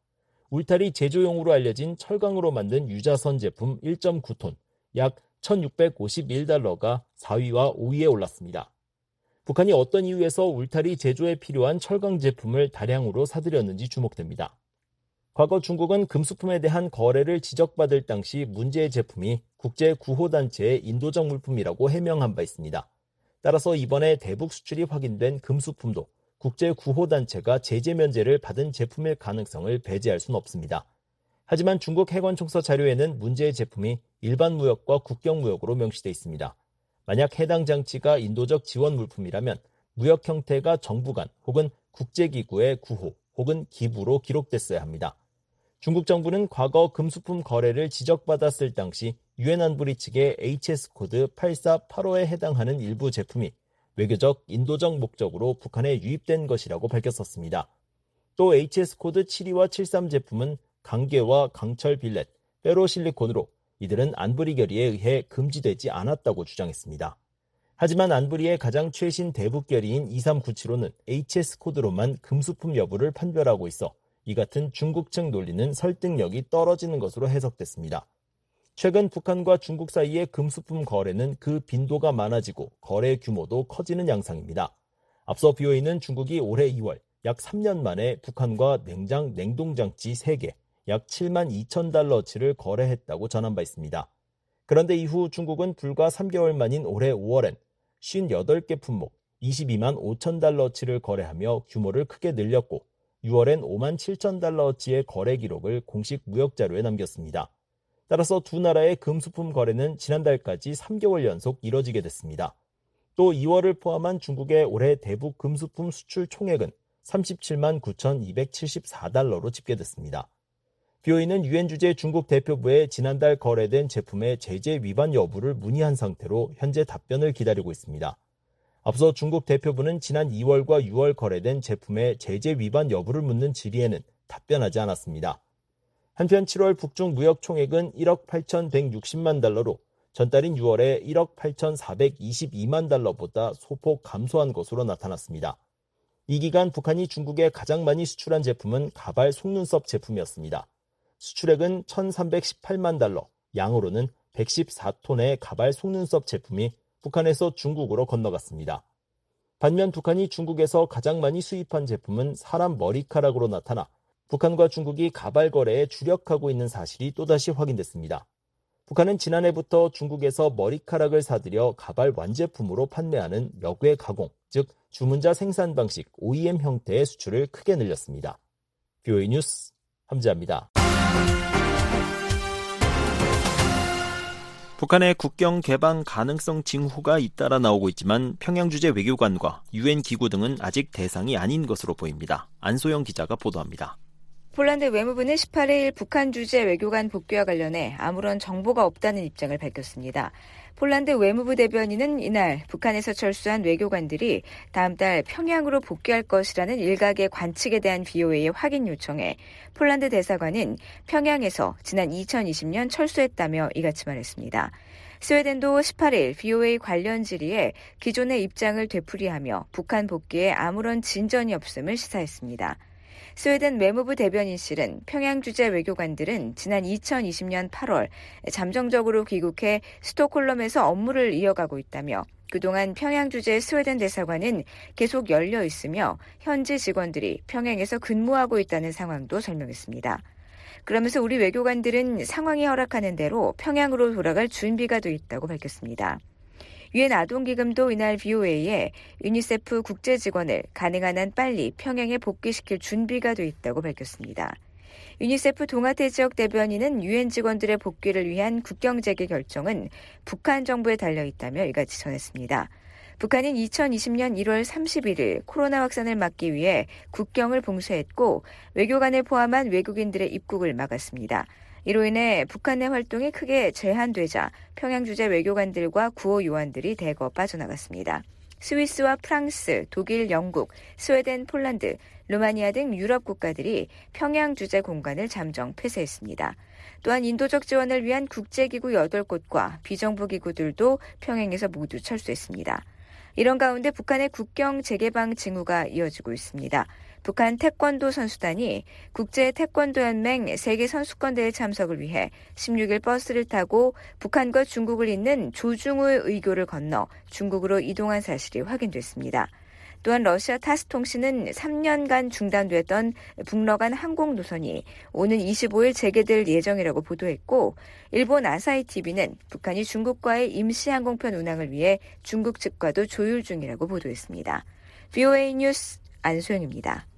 울타리 제조용으로 알려진 철강으로 만든 유자선 제품 1.9톤, 약 1,651달러가 4위와 5위에 올랐습니다. 북한이 어떤 이유에서 울타리 제조에 필요한 철강 제품을 다량으로 사들였는지 주목됩니다. 과거 중국은 금수품에 대한 거래를 지적받을 당시 문제의 제품이 국제 구호단체의 인도적 물품이라고 해명한 바 있습니다. 따라서 이번에 대북 수출이 확인된 금수품도 국제 구호단체가 제재 면제를 받은 제품일 가능성을 배제할 수는 없습니다. 하지만 중국 해관총서 자료에는 문제의 제품이 일반 무역과 국경 무역으로 명시돼 있습니다. 만약 해당 장치가 인도적 지원 물품이라면 무역 형태가 정부 간 혹은 국제기구의 구호 혹은 기부로 기록됐어야 합니다. 중국 정부는 과거 금수품 거래를 지적받았을 당시 유엔 안보리 측에 HS 코드 8485에 해당하는 일부 제품이 외교적, 인도적 목적으로 북한에 유입된 것이라고 밝혔었습니다. 또 HS 코드 72와 73 제품은 강괴와 강철 빌렛, 페로실리콘으로 이들은 안보리 결의에 의해 금지되지 않았다고 주장했습니다. 하지만 안보리의 가장 최신 대북 결의인 2397호는 HS 코드로만 금수품 여부를 판별하고 있어 이 같은 중국 측 논리는 설득력이 떨어지는 것으로 해석됐습니다. 최근 북한과 중국 사이의 금수품 거래는 그 빈도가 많아지고 거래 규모도 커지는 양상입니다. 앞서 BOE는 중국이 올해 2월 약 3년 만에 북한과 냉장 냉동장치 3개, 약 7만 2천 달러치를 거래했다고 전한 바 있습니다. 그런데 이후 중국은 불과 3개월 만인 올해 5월엔 58개 품목 22만 5천 달러치를 거래하며 규모를 크게 늘렸고 6월엔 5만 7천 달러치의 거래 기록을 공식 무역 자료에 남겼습니다. 따라서 두 나라의 금수품 거래는 지난달까지 3개월 연속 이뤄지게 됐습니다. 또 2월을 포함한 중국의 올해 대북 금수품 수출 총액은 37만 9,274달러로 집계됐습니다. BOE는 유엔 주재 중국 대표부에 지난달 거래된 제품의 제재 위반 여부를 문의한 상태로 현재 답변을 기다리고 있습니다. 앞서 중국 대표부는 지난 2월과 6월 거래된 제품의 제재 위반 여부를 묻는 질의에는 답변하지 않았습니다. 한편 7월 북중 무역 총액은 1억 8,160만 달러로 전달인 6월에 1억 8,422만 달러보다 소폭 감소한 것으로 나타났습니다. 이 기간 북한이 중국에 가장 많이 수출한 제품은 가발 속눈썹 제품이었습니다. 수출액은 1,318만 달러, 양으로는 114톤의 가발 속눈썹 제품이 북한에서 중국으로 건너갔습니다. 반면 북한이 중국에서 가장 많이 수입한 제품은 사람 머리카락으로 나타나 북한과 중국이 가발 거래에 주력하고 있는 사실이 또다시 확인됐습니다. 북한은 지난해부터 중국에서 머리카락을 사들여 가발 완제품으로 판매하는 역외 가공, 즉 주문자 생산 방식 OEM 형태의 수출을 크게 늘렸습니다. 뷰이 뉴스 함재합니다. 북한의 국경 개방 가능성 징후가 잇따라 나오고 있지만 평양 주재 외교관과 유엔 기구 등은 아직 대상이 아닌 것으로 보입니다. 안소영 기자가 보도합니다. 폴란드 외무부는 18일 북한 주재 외교관 복귀와 관련해 아무런 정보가 없다는 입장을 밝혔습니다. 폴란드 외무부 대변인은 이날 북한에서 철수한 외교관들이 다음 달 평양으로 복귀할 것이라는 일각의 관측에 대한 VOA의 확인 요청에 폴란드 대사관은 평양에서 지난 2020년 철수했다며 이같이 말했습니다. 스웨덴도 18일 VOA 관련 질의에 기존의 입장을 되풀이하며 북한 복귀에 아무런 진전이 없음을 시사했습니다. 스웨덴 외무부 대변인실은 평양 주재 외교관들은 지난 2020년 8월 잠정적으로 귀국해 스톡홀름에서 업무를 이어가고 있다며 그동안 평양 주재 스웨덴 대사관은 계속 열려 있으며 현지 직원들이 평양에서 근무하고 있다는 상황도 설명했습니다. 그러면서 우리 외교관들은 상황이 허락하는 대로 평양으로 돌아갈 준비가 돼 있다고 밝혔습니다. 유엔 아동기금도 이날 BOA에 유니세프 국제 직원을 가능한 한 빨리 평양에 복귀시킬 준비가 돼 있다고 밝혔습니다. 유니세프 동아태 지역 대변인은 유엔 직원들의 복귀를 위한 국경 재개 결정은 북한 정부에 달려 있다며 이같이 전했습니다. 북한은 2020년 1월 31일 코로나 확산을 막기 위해 국경을 봉쇄했고 외교관을 포함한 외국인들의 입국을 막았습니다. 이로 인해 북한의 활동이 크게 제한되자 평양 주재 외교관들과 구호 요원들이 대거 빠져나갔습니다. 스위스와 프랑스, 독일, 영국, 스웨덴, 폴란드, 루마니아 등 유럽 국가들이 평양 주재 공간을 잠정 폐쇄했습니다. 또한 인도적 지원을 위한 국제기구 8곳과 비정부 기구들도 평양에서 모두 철수했습니다. 이런 가운데 북한의 국경 재개방 징후가 이어지고 있습니다. 북한 태권도 선수단이 국제 태권도 연맹 세계 선수권 대회 참석을 위해 16일 버스를 타고 북한과 중국을 잇는 조중우의 의교를 건너 중국으로 이동한 사실이 확인됐습니다. 또한 러시아 타스 통신은 3년간 중단됐던 북러 간 항공 노선이 오는 25일 재개될 예정이라고 보도했고 일본 아사히 TV는 북한이 중국과의 임시 항공편 운항을 위해 중국 측과도 조율 중이라고 보도했습니다. VOA 뉴스 안소영입니다.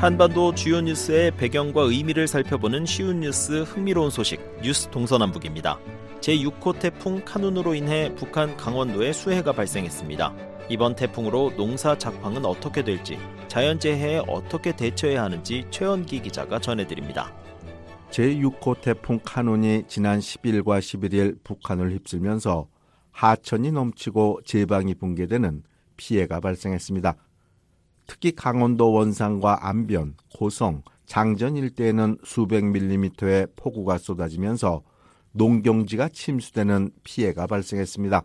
한반도 주요 뉴스의 배경과 의미를 살펴보는 쉬운 뉴스 흥미로운 소식 뉴스 동서남북입니다. 제6호 태풍 카눈으로 인해 북한 강원도에 수해가 발생했습니다. 이번 태풍으로 농사 작황은 어떻게 될지, 자연재해에 어떻게 대처해야 하는지 최원기 기자가 전해드립니다. 제6호 태풍 카눈이 지난 10일과 11일 북한을 휩쓸면서 하천이 넘치고 제방이 붕괴되는 피해가 발생했습니다. 특히 강원도 원산과 안변, 고성, 장전 일대에는 수백 밀리미터의 폭우가 쏟아지면서 농경지가 침수되는 피해가 발생했습니다.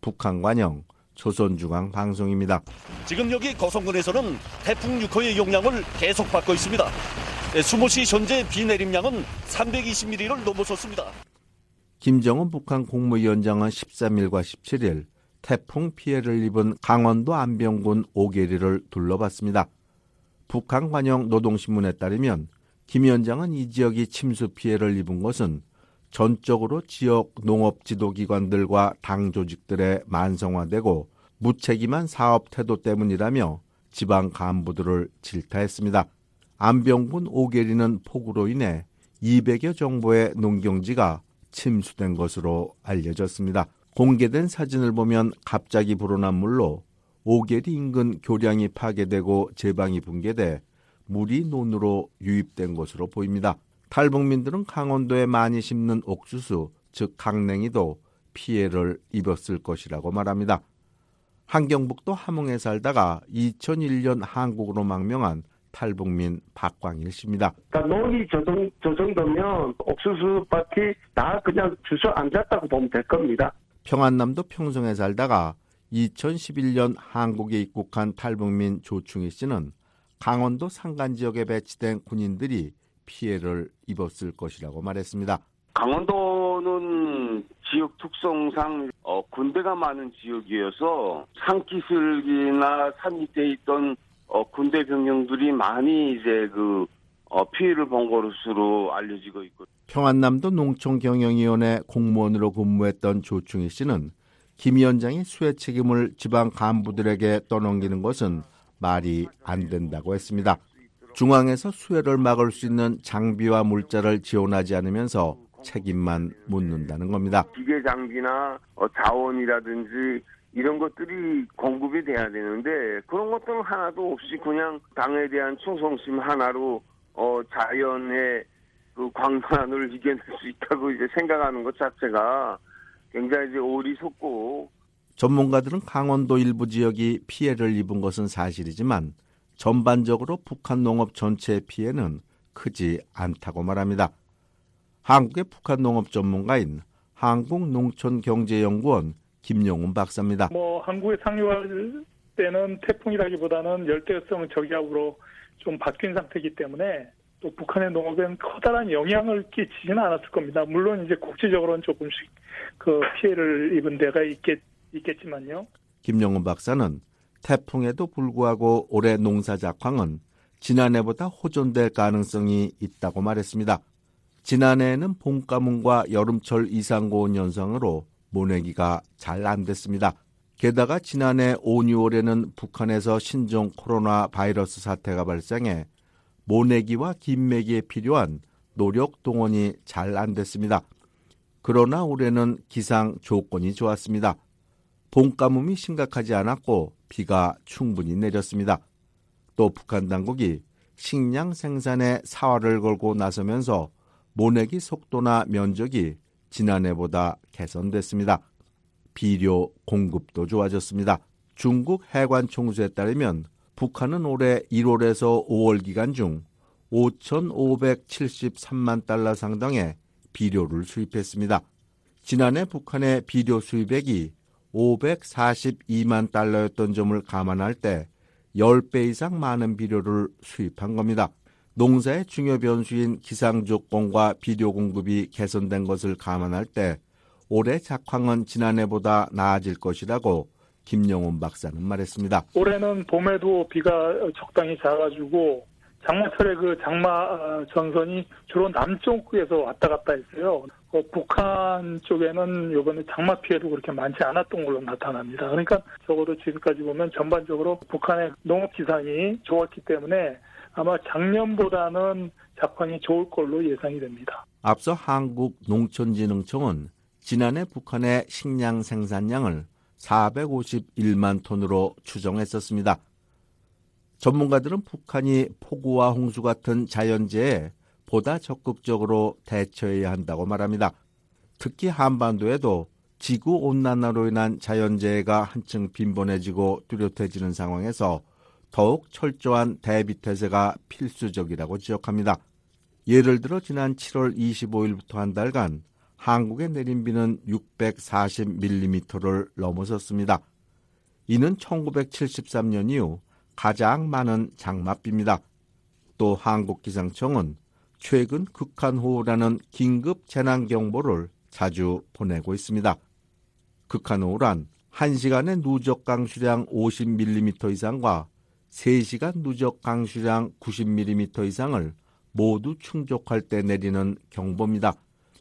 북한 관영 조선중앙 방송입니다. 지금 여기 거성군에서는 태풍 6호의 용량을 계속 받고 있습니다. 네, 수모시 현재 비 내림량은 320mm를 넘어섰습니다. 김정은 북한 국무위원장은 13일과 17일 태풍 피해를 입은 강원도 안병군 오계리를 둘러봤습니다. 북한 관영 노동신문에 따르면 김 위원장은 이 지역이 침수 피해를 입은 것은 전적으로 지역 농업 지도기관들과 당 조직들의 만성화되고 무책임한 사업 태도 때문이라며 지방 간부들을 질타했습니다. 안병군 오계리는 폭우로 인해 200여 정도의 농경지가 침수된 것으로 알려졌습니다. 공개된 사진을 보면 갑자기 불어난 물로 오계리 인근 교량이 파괴되고 제방이 붕괴돼 물이 논으로 유입된 것으로 보입니다. 탈북민들은 강원도에 많이 심는 옥수수, 즉 강냉이도 피해를 입었을 것이라고 말합니다. 한경북도 함흥에 살다가 2001년 한국으로 망명한 탈북민 박광일 씨입니다. 그러니까 논이 저, 정, 저 정도면 옥수수밭이 다 그냥 주저 앉았다고 보면 될 겁니다. 평안남도 평성에 살다가 2011년 한국에 입국한 탈북민 조충희 씨는 강원도 산간 지역에 배치된 군인들이 피해를 입었을 것이라고 말했습니다. 강원도는 지역 특성상 어, 군대가 많은 지역이어서 산기슭이나 산 밑에 있던 어, 군대 병력들이 많이 이제 그 어, 피해를 본 것으로 알려지고 있고. 평안남도 농촌경영위원회 공무원으로 근무했던 조충희 씨는 김 위원장이 수해 책임을 지방 간부들에게 떠넘기는 것은 말이 안 된다고 했습니다. 중앙에서 수해를 막을 수 있는 장비와 물자를 지원하지 않으면서 책임만 묻는다는 겁니다. 기계 장비나 어, 자원이라든지 이런 것들이 공급이 돼야 되는데 그런 것들은 하나도 없이 그냥 당에 대한 충성심 하나로 어, 자연의 그 광선을 이겨낼 수 있다고 이제 생각하는 것 자체가 굉장히 이제 어리석고 전문가들은 강원도 일부 지역이 피해를 입은 것은 사실이지만 전반적으로 북한 농업 전체의 피해는 크지 않다고 말합니다. 한국의 북한 농업 전문가인 한국농촌경제연구원 김용훈 박사입니다. 뭐 한국에 상륙할 때는 태풍이라기보다는 열대성 저기압으로 좀 바뀐 상태이기 때문에 또 북한의 농업에는 커다란 영향을 끼치지는 않았을 겁니다. 물론 이제 국지적으로는 조금씩 그 피해를 입은 데가 있겠, 있겠지만요. 김영훈 박사는 태풍에도 불구하고 올해 농사 작황은 지난해보다 호전될 가능성이 있다고 말했습니다. 지난해에는 봄 가뭄과 여름철 이상 고온 현상으로 모내기가 잘 안 됐습니다. 게다가 지난해 5, 6월에는 북한에서 신종 코로나 바이러스 사태가 발생해 모내기와 김매기에 필요한 노력 동원이 잘 안 됐습니다. 그러나 올해는 기상 조건이 좋았습니다. 봄 가뭄이 심각하지 않았고 비가 충분히 내렸습니다. 또 북한 당국이 식량 생산에 사활을 걸고 나서면서 모내기 속도나 면적이 지난해보다 개선됐습니다. 비료 공급도 좋아졌습니다. 중국 해관 총수에 따르면 북한은 올해 1월에서 5월 기간 중 5,573만 달러 상당의 비료를 수입했습니다. 지난해 북한의 비료 수입액이 542만 달러였던 점을 감안할 때 10배 이상 많은 비료를 수입한 겁니다. 농사의 중요 변수인 기상 조건과 비료 공급이 개선된 것을 감안할 때 올해 작황은 지난해보다 나아질 것이라고 김영훈 박사는 말했습니다. 올해는 봄에도 비가 적당히 작아지고 장마철에 그 장마 전선이 주로 남쪽에서 왔다 갔다 했어요. 어, 북한 쪽에는 이번에 장마 피해도 그렇게 많지 않았던 걸로 나타납니다. 그러니까 적어도 지금까지 보면 전반적으로 북한의 농업 기상이 좋았기 때문에 아마 작년보다는 작황이 좋을 걸로 예상이 됩니다. 앞서 한국농촌진흥청은 지난해 북한의 식량 생산량을 451만 톤으로 추정했었습니다. 전문가들은 북한이 폭우와 홍수 같은 자연재해에 보다 적극적으로 대처해야 한다고 말합니다. 특히 한반도에도 지구 온난화로 인한 자연재해가 한층 빈번해지고 뚜렷해지는 상황에서 더욱 철저한 대비 태세가 필수적이라고 지적합니다. 예를 들어 지난 7월 25일부터 한 달간 한국에 내린 비는 640mm를 넘어섰습니다. 이는 1973년 이후 가장 많은 장맛비입니다. 또 한국기상청은 최근 극한호우라는 긴급 재난경보를 자주 보내고 있습니다. 극한호우란 1시간의 누적 강수량 50mm 이상과 3시간 누적 강수량 90mm 이상을 모두 충족할 때 내리는 경보입니다.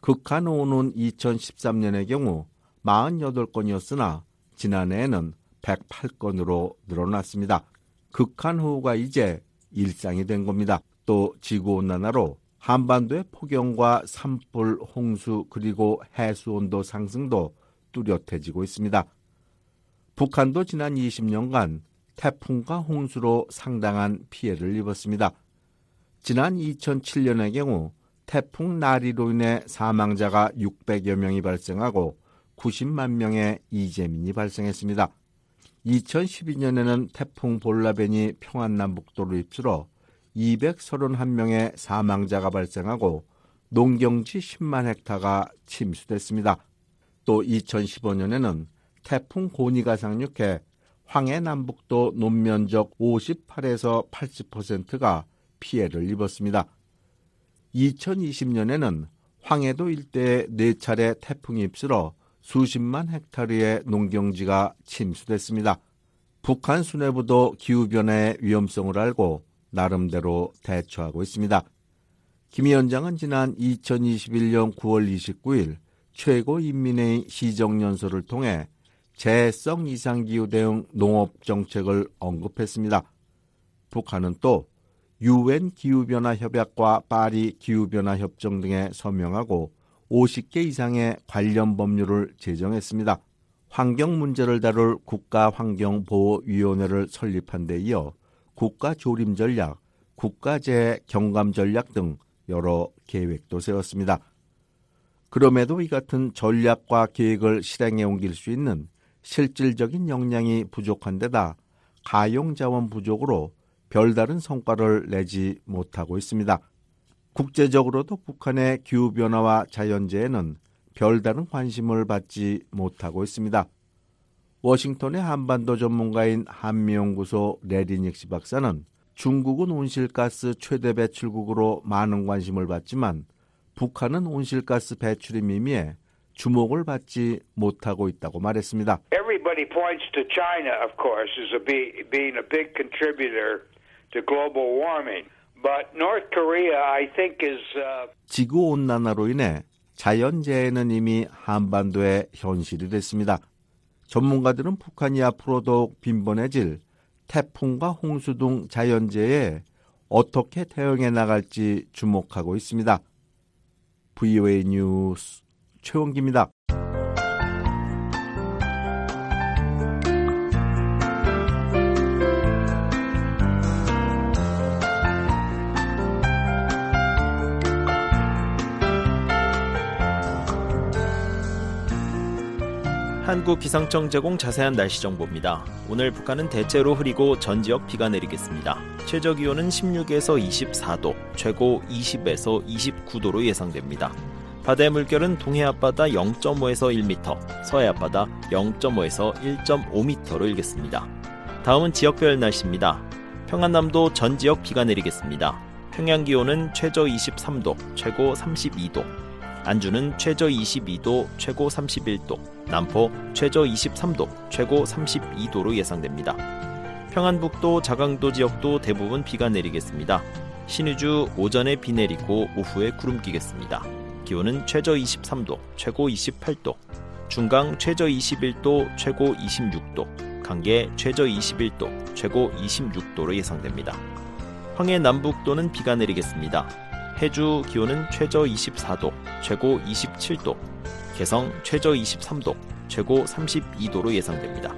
극한호우는 2013년의 경우 48건이었으나 지난해에는 108건으로 늘어났습니다. 극한호우가 이제 일상이 된 겁니다. 또 지구온난화로 한반도의 폭염과 산불, 홍수 그리고 해수온도 상승도 뚜렷해지고 있습니다. 북한도 지난 20년간 태풍과 홍수로 상당한 피해를 입었습니다. 지난 2007년의 경우 태풍 나리로 인해 사망자가 600여 명이 발생하고 90만 명의 이재민이 발생했습니다. 2012년에는 태풍 볼라벤이 평안남북도로 휩쓸어 231명의 사망자가 발생하고 농경지 10만 헥타가 침수됐습니다. 또 2015년에는 태풍 고니가 상륙해 황해 남북도 논면적 58에서 80%가 피해를 입었습니다. 2020년에는 황해도 일대에 4차례 태풍이 휩쓸어 수십만 헥타르의 농경지가 침수됐습니다. 북한 수뇌부도 기후변화의 위험성을 알고 나름대로 대처하고 있습니다. 김 위원장은 지난 2021년 9월 29일 최고인민회의 시정연설을 통해 재해성 이상기후 대응 농업 정책을 언급했습니다. 북한은 또 유엔 기후변화 협약과 파리 기후변화 협정 등에 서명하고 50개 이상의 관련 법률을 제정했습니다. 환경 문제를 다룰 국가환경보호위원회를 설립한 데 이어 국가조림 전략, 국가재해 경감 전략 등 여러 계획도 세웠습니다. 그럼에도 이 같은 전략과 계획을 실행에 옮길 수 있는 실질적인 역량이 부족한 데다 가용 자원 부족으로 별다른 성과를 내지 못하고 있습니다. 국제적으로도 북한의 기후변화와 자연재해는 별다른 관심을 받지 못하고 있습니다. 워싱턴의 한반도 전문가인 한미연구소 레리닉시 박사는 중국은 온실가스 최대 배출국으로 많은 관심을 받지만 북한은 온실가스 배출의 미미에 주목을 받지 못하고 있다고 말했습니다. Everybody points to China, of course, as a be, being a big contributor to global warming. But North Korea, I think, is. Uh... 지구 온난화로 인해 자연재해는 이미 한반도의 현실이 됐습니다. 전문가들은 북한이 앞으로 더욱 빈번해질 태풍과 홍수 등 자연재해에 어떻게 대응해 나갈지 주목하고 있습니다. VOA 뉴스 최원기입니다. 한국 기상청 제공 자세한 날씨 정보입니다. 오늘 북한은 대체로 흐리고 전 지역 비가 내리겠습니다. 최저 기온은 16에서 24도, 최고 20에서 29도로 예상됩니다. 바다의 물결은 동해 앞바다 0.5에서 1m, 서해 앞바다 0.5에서 1.5m로 일겠습니다. 다음은 지역별 날씨입니다. 평안남도 전 지역 비가 내리겠습니다. 평양 기온은 최저 23도, 최고 32도, 안주는 최저 22도, 최고 31도, 남포 최저 23도, 최고 32도로 예상됩니다. 평안북도 자강도 지역도 대부분 비가 내리겠습니다. 신의주 오전에 비 내리고 오후에 구름 끼겠습니다. 기온은 최저 23도, 최고 28도, 중강 최저 21도, 최고 26도, 강계 최저 21도, 최고 26도로 예상됩니다. 황해 남북도는 비가 내리겠습니다. 해주 기온은 최저 24도, 최고 27도, 개성 최저 23도, 최고 32도로 예상됩니다.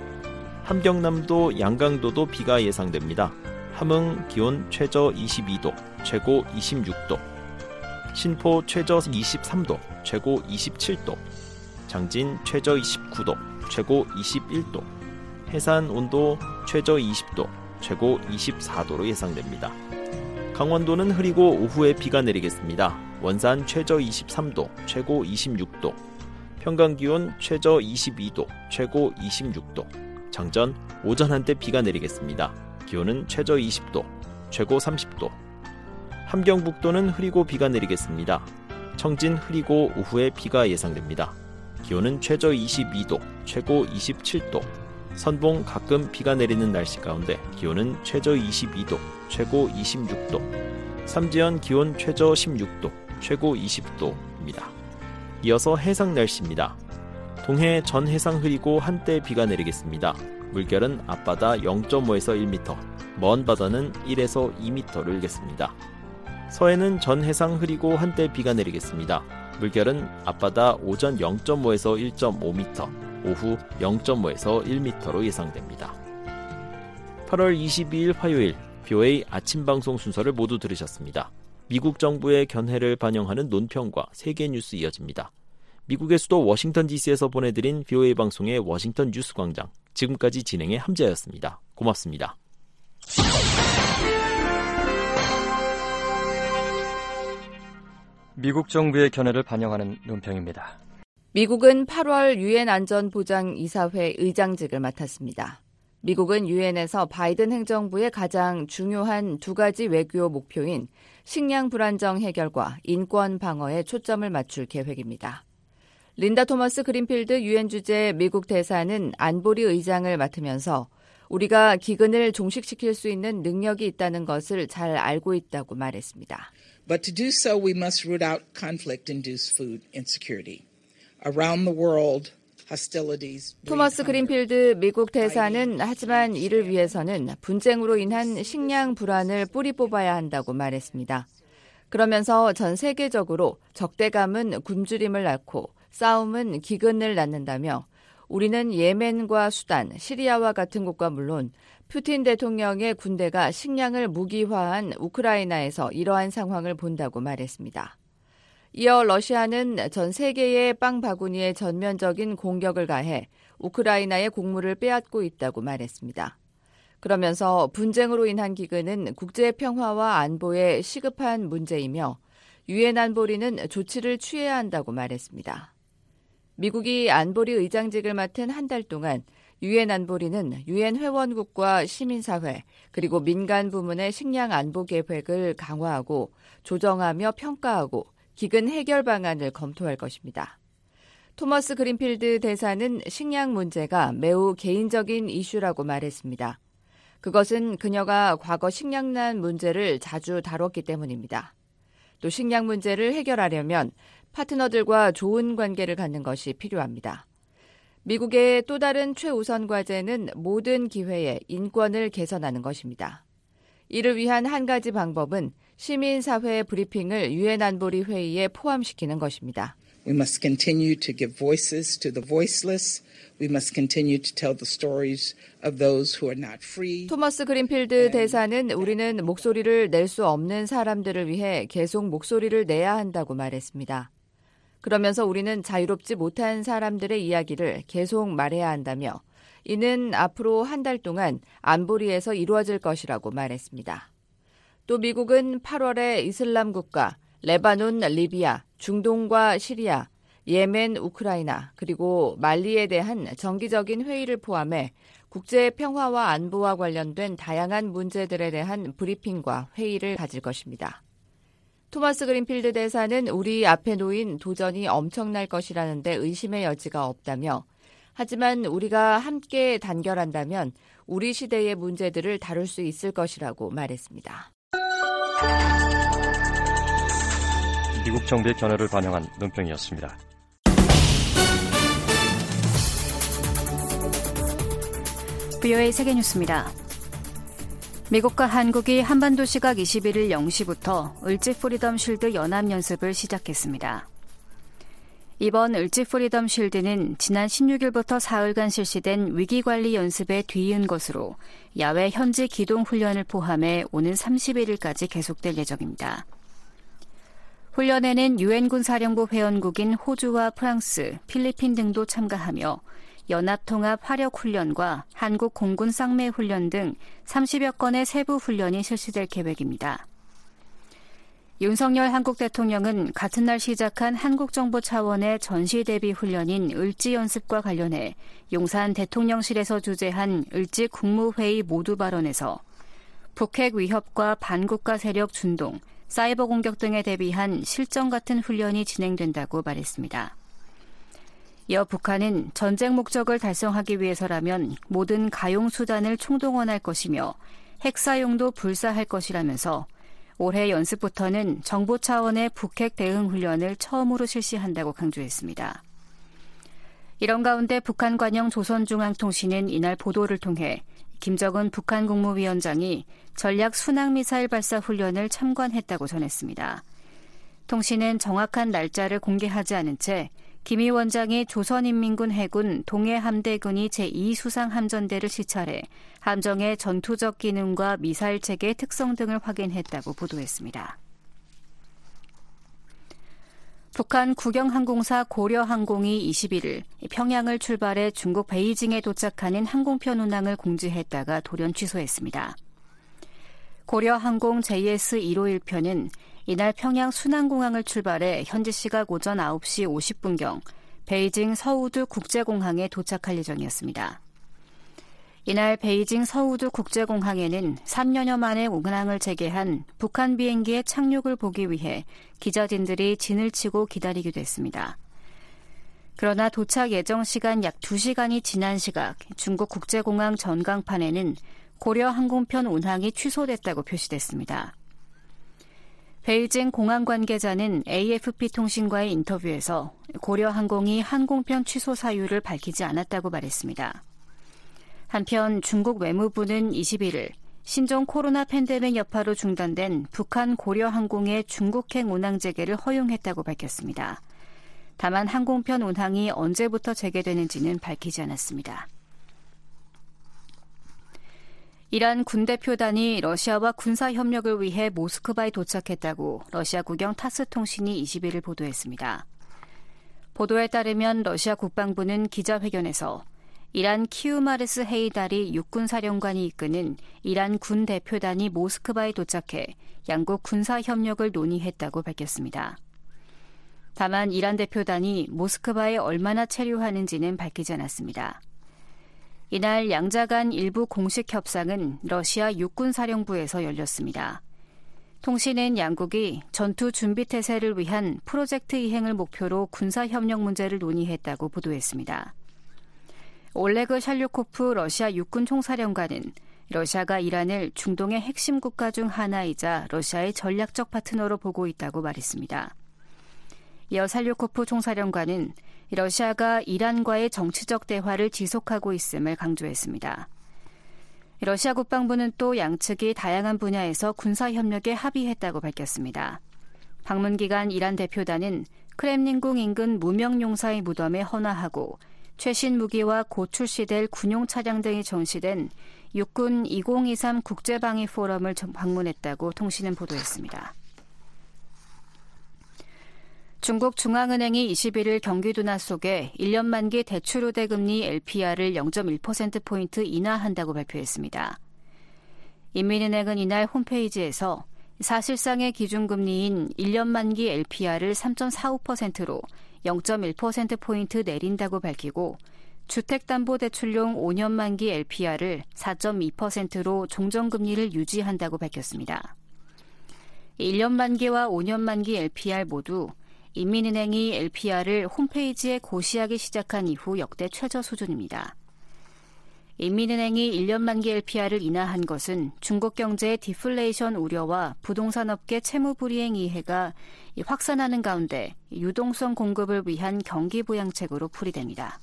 함경남도 양강도도 비가 예상됩니다. 함흥 기온 최저 22도, 최고 26도, 신포 최저 23도, 최고 27도, 장진 최저 29도, 최고 21도, 해산 온도 최저 20도, 최고 24도로 예상됩니다. 강원도는 흐리고 오후에 비가 내리겠습니다. 원산 최저 23도, 최고 26도, 평강 기온 최저 22도, 최고 26도, 장전 오전 한때 비가 내리겠습니다. 기온은 최저 20도, 최고 30도. 함경북도는 흐리고 비가 내리겠습니다. 청진 흐리고 오후에 비가 예상됩니다. 기온은 최저 22도, 최고 27도. 선봉 가끔 비가 내리는 날씨 가운데 기온은 최저 22도, 최고 26도. 삼지연 기온 최저 16도, 최고 20도입니다. 이어서 해상 날씨입니다. 동해 전 해상 흐리고 한때 비가 내리겠습니다. 물결은 앞바다 0.5에서 1m, 먼 바다는 1에서 2m를 일겠습니다. 서해는 전 해상 흐리고 한때 비가 내리겠습니다. 물결은 앞바다 오전 0.5에서 1.5m, 오후 0.5에서 1m로 예상됩니다. 8월 22일 화요일 뷰의 아침 방송 순서를 모두 들으셨습니다. 미국 정부의 견해를 반영하는 논평과 세계 뉴스 이어집니다. 미국의 수도 워싱턴 DC에서 보내드린 VOA 방송의 워싱턴 뉴스 광장. 지금까지 진행에 함지하였습니다. 고맙습니다. 미국 정부의 견해를 반영하는 논평입니다. 미국은 8월 유엔 안전보장이사회 의장직을 맡았습니다. 미국은 유엔에서 바이든 행정부의 가장 중요한 두 가지 외교 목표인 식량 불안정 해결과 인권 방어에 초점을 맞출 계획입니다. 린다 토머스 그린필드 유엔 주재 미국 대사는 안보리 의장을 맡으면서 우리가 기근을 종식시킬 수 있는 능력이 있다는 것을 잘 알고 있다고 말했습니다. But to do so, we must root out conflict-induced food insecurity. Around the world, 토머스 그린필드 미국 대사는 하지만 이를 위해서는 분쟁으로 인한 식량 불안을 뿌리 뽑아야 한다고 말했습니다. 그러면서 전 세계적으로 적대감은 굶주림을 낳고 싸움은 기근을 낳는다며 우리는 예멘과 수단, 시리아와 같은 곳과 물론 푸틴 대통령의 군대가 식량을 무기화한 우크라이나에서 이러한 상황을 본다고 말했습니다. 이어 러시아는 전 세계의 빵 바구니에 전면적인 공격을 가해 우크라이나의 곡물을 빼앗고 있다고 말했습니다. 그러면서 분쟁으로 인한 기근은 국제 평화와 안보에 시급한 문제이며 유엔 안보리는 조치를 취해야 한다고 말했습니다. 미국이 안보리 의장직을 맡은 한 달 동안 유엔 안보리는 유엔 회원국과 시민사회 그리고 민간 부문의 식량 안보 계획을 강화하고 조정하며 평가하고 기근 해결 방안을 검토할 것입니다. 토머스 그린필드 대사는 식량 문제가 매우 개인적인 이슈라고 말했습니다. 그것은 그녀가 과거 식량난 문제를 자주 다뤘기 때문입니다. 또 식량 문제를 해결하려면 파트너들과 좋은 관계를 갖는 것이 필요합니다. 미국의 또 다른 최우선 과제는 모든 기회에 인권을 개선하는 것입니다. 이를 위한 한 가지 방법은 시민사회 브리핑을 유엔 안보리 회의에 포함시키는 것입니다. We must continue to give voices to the voiceless. We must continue to tell the stories of those who are not free. 토머스 그린필드 대사는 우리는 목소리를 낼 수 없는 사람들을 위해 계속 목소리를 내야 한다고 말했습니다. 그러면서 우리는 자유롭지 못한 사람들의 이야기를 계속 말해야 한다며 이는 앞으로 한 달 동안 안보리에서 이루어질 것이라고 말했습니다. 또 미국은 8월에 이슬람 국가, 레바논, 리비아, 중동과 시리아, 예멘, 우크라이나, 그리고 말리에 대한 정기적인 회의를 포함해 국제 평화와 안보와 관련된 다양한 문제들에 대한 브리핑과 회의를 가질 것입니다. 토마스 그린필드 대사는 우리 앞에 놓인 도전이 엄청날 것이라는데 의심의 여지가 없다며 하지만 우리가 함께 단결한다면 우리 시대의 문제들을 다룰 수 있을 것이라고 말했습니다. 미국 정부의 견해를 반영한 논평이었습니다. VOA 세계뉴스입니다. 미국과 한국이 한반도 시각 21일 0시부터 을지 프리덤 쉴드 연합 연습을 시작했습니다. 이번 을지 프리덤 쉴드는 지난 16일부터 사흘간 실시된 위기관리 연습에 뒤이은 것으로 야외 현지 기동 훈련을 포함해 오는 31일까지 계속될 예정입니다. 훈련에는 유엔군 사령부 회원국인 호주와 프랑스, 필리핀 등도 참가하며 연합통합 화력훈련과 한국 공군 쌍매훈련 등 30여 건의 세부 훈련이 실시될 계획입니다. 윤석열 한국 대통령은 같은 날 시작한 한국 정부 차원의 전시 대비 훈련인 을지 연습과 관련해 용산 대통령실에서 주재한 을지 국무회의 모두 발언에서 북핵 위협과 반국가 세력 준동, 사이버 공격 등에 대비한 실전 같은 훈련이 진행된다고 말했습니다. 이어 북한은 전쟁 목적을 달성하기 위해서라면 모든 가용 수단을 총동원할 것이며 핵 사용도 불사할 것이라면서 올해 연습부터는 정부 차원의 북핵 대응 훈련을 처음으로 실시한다고 강조했습니다. 이런 가운데 북한 관영 조선중앙통신은 이날 보도를 통해 김정은 북한 국무위원장이 전략 순항미사일 발사 훈련을 참관했다고 전했습니다. 통신은 정확한 날짜를 공개하지 않은 채김 위원장이 조선인민군 해군 동해 함대군이 제2수상 함전대를 시찰해 함정의 전투적 기능과 미사일 체계의 특성 등을 확인했다고 보도했습니다. 북한 국영항공사 고려항공이 21일 평양을 출발해 중국 베이징에 도착하는 항공편 운항을 공지했다가 돌연 취소했습니다. 고려항공 JS151편은 이날 평양 순안공항을 출발해 현지 시각 오전 9시 50분경 베이징 서우두 국제공항에 도착할 예정이었습니다. 이날 베이징 서우두 국제공항에는 3년여 만에 운항을 재개한 북한 비행기의 착륙을 보기 위해 기자진들이 진을 치고 기다리기도 했습니다. 그러나 도착 예정 시간 약 2시간이 지난 시각 중국 국제공항 전강판에는 고려 항공편 운항이 취소됐다고 표시됐습니다. 베이징 공항 관계자는 AFP 통신과의 인터뷰에서 고려 항공이 항공편 취소 사유를 밝히지 않았다고 말했습니다. 한편 중국 외무부는 21일 신종 코로나 팬데믹 여파로 중단된 북한 고려 항공의 중국행 운항 재개를 허용했다고 밝혔습니다. 다만 항공편 운항이 언제부터 재개되는지는 밝히지 않았습니다. 이란 군 대표단이 러시아와 군사 협력을 위해 모스크바에 도착했다고 러시아 국영 타스 통신이 21일 보도했습니다. 보도에 따르면 러시아 국방부는 기자회견에서 이란 키우마르스 헤이달이 육군 사령관이 이끄는 이란 군 대표단이 모스크바에 도착해 양국 군사 협력을 논의했다고 밝혔습니다. 다만 이란 대표단이 모스크바에 얼마나 체류하는지는 밝히지 않았습니다. 이날 양자 간 일부 공식 협상은 러시아 육군사령부에서 열렸습니다. 통신은 양국이 전투 준비 태세를 위한 프로젝트 이행을 목표로 군사 협력 문제를 논의했다고 보도했습니다. 올레그 샬류코프 러시아 육군 총사령관은 러시아가 이란을 중동의 핵심 국가 중 하나이자 러시아의 전략적 파트너로 보고 있다고 말했습니다. 이어 살류코프 총사령관은 러시아가 이란과의 정치적 대화를 지속하고 있음을 강조했습니다. 러시아 국방부는 또 양측이 다양한 분야에서 군사 협력에 합의했다고 밝혔습니다. 방문 기간 이란 대표단은 크렘린궁 인근 무명 용사의 무덤에 헌화하고 최신 무기와 곧 출시될 군용 차량 등이 전시된 육군 2023 국제방위 포럼을 방문했다고 통신은 보도했습니다. 중국 중앙은행이 21일 경기 둔화 속에 1년 만기 대출 우대 금리 LPR을 0.1%포인트 인하한다고 발표했습니다. 인민은행은 이날 홈페이지에서 사실상의 기준금리인 1년 만기 LPR을 3.45%로 0.1%포인트 내린다고 밝히고 주택담보대출용 5년 만기 LPR을 4.2%로 종전금리를 유지한다고 밝혔습니다. 1년 만기와 5년 만기 LPR 모두 인민은행이 LPR을 홈페이지에 고시하기 시작한 이후 역대 최저 수준입니다. 인민은행이 1년 만기 LPR을 인하한 것은 중국 경제의 디플레이션 우려와 부동산 업계 채무 불이행 이해가 확산하는 가운데 유동성 공급을 위한 경기 부양책으로 풀이됩니다.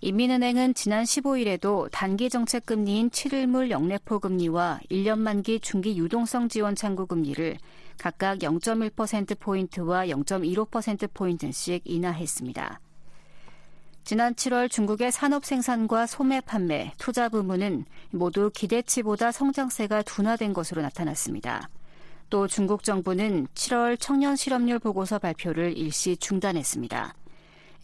인민은행은 지난 15일에도 단기 정책 금리인 7일물 영래포 금리와 1년 만기 중기 유동성 지원 창구 금리를 각각 0.1%포인트와 0.15%포인트씩 인하했습니다. 지난 7월 중국의 산업 생산과 소매 판매, 투자 부문은 모두 기대치보다 성장세가 둔화된 것으로 나타났습니다. 또 중국 정부는 7월 청년 실업률 보고서 발표를 일시 중단했습니다.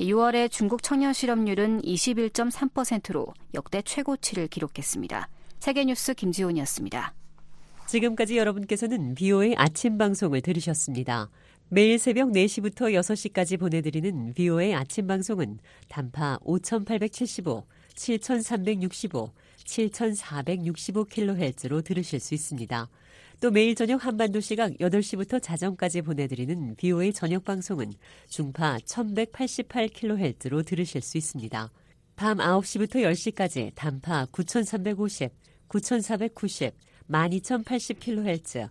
6월의 중국 청년 실업률은 21.3%로 역대 최고치를 기록했습니다. 세계뉴스 김지훈이었습니다. 지금까지 여러분께서는 비오의 아침 방송을 들으셨습니다. 매일 새벽 4시부터 6시까지 보내드리는 비오의 아침 방송은 단파 5875, 7365, 7465kHz로 들으실 수 있습니다. 또 매일 저녁 한반도 시각 8시부터 자정까지 보내드리는 비오의 저녁 방송은 중파 1188kHz로 들으실 수 있습니다. 밤 9시부터 10시까지 단파 9350, 9490, 12,080kHz,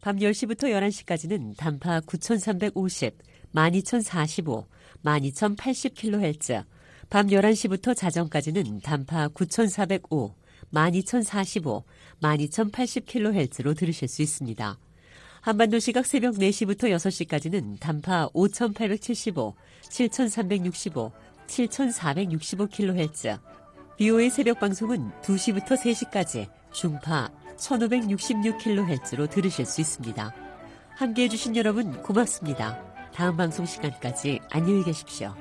밤 10시부터 11시까지는 단파 9,350, 12,045, 12,080kHz, 밤 11시부터 자정까지는 단파 9,405, 12,045, 12,080kHz로 들으실 수 있습니다. 한반도 시각 새벽 4시부터 6시까지는 단파 5,875, 7,365, 7,465kHz, BO의 새벽 방송은 2시부터 3시까지 중파 1566kHz로 들으실 수 있습니다. 함께 해주신 여러분 고맙습니다. 다음 방송 시간까지 안녕히 계십시오.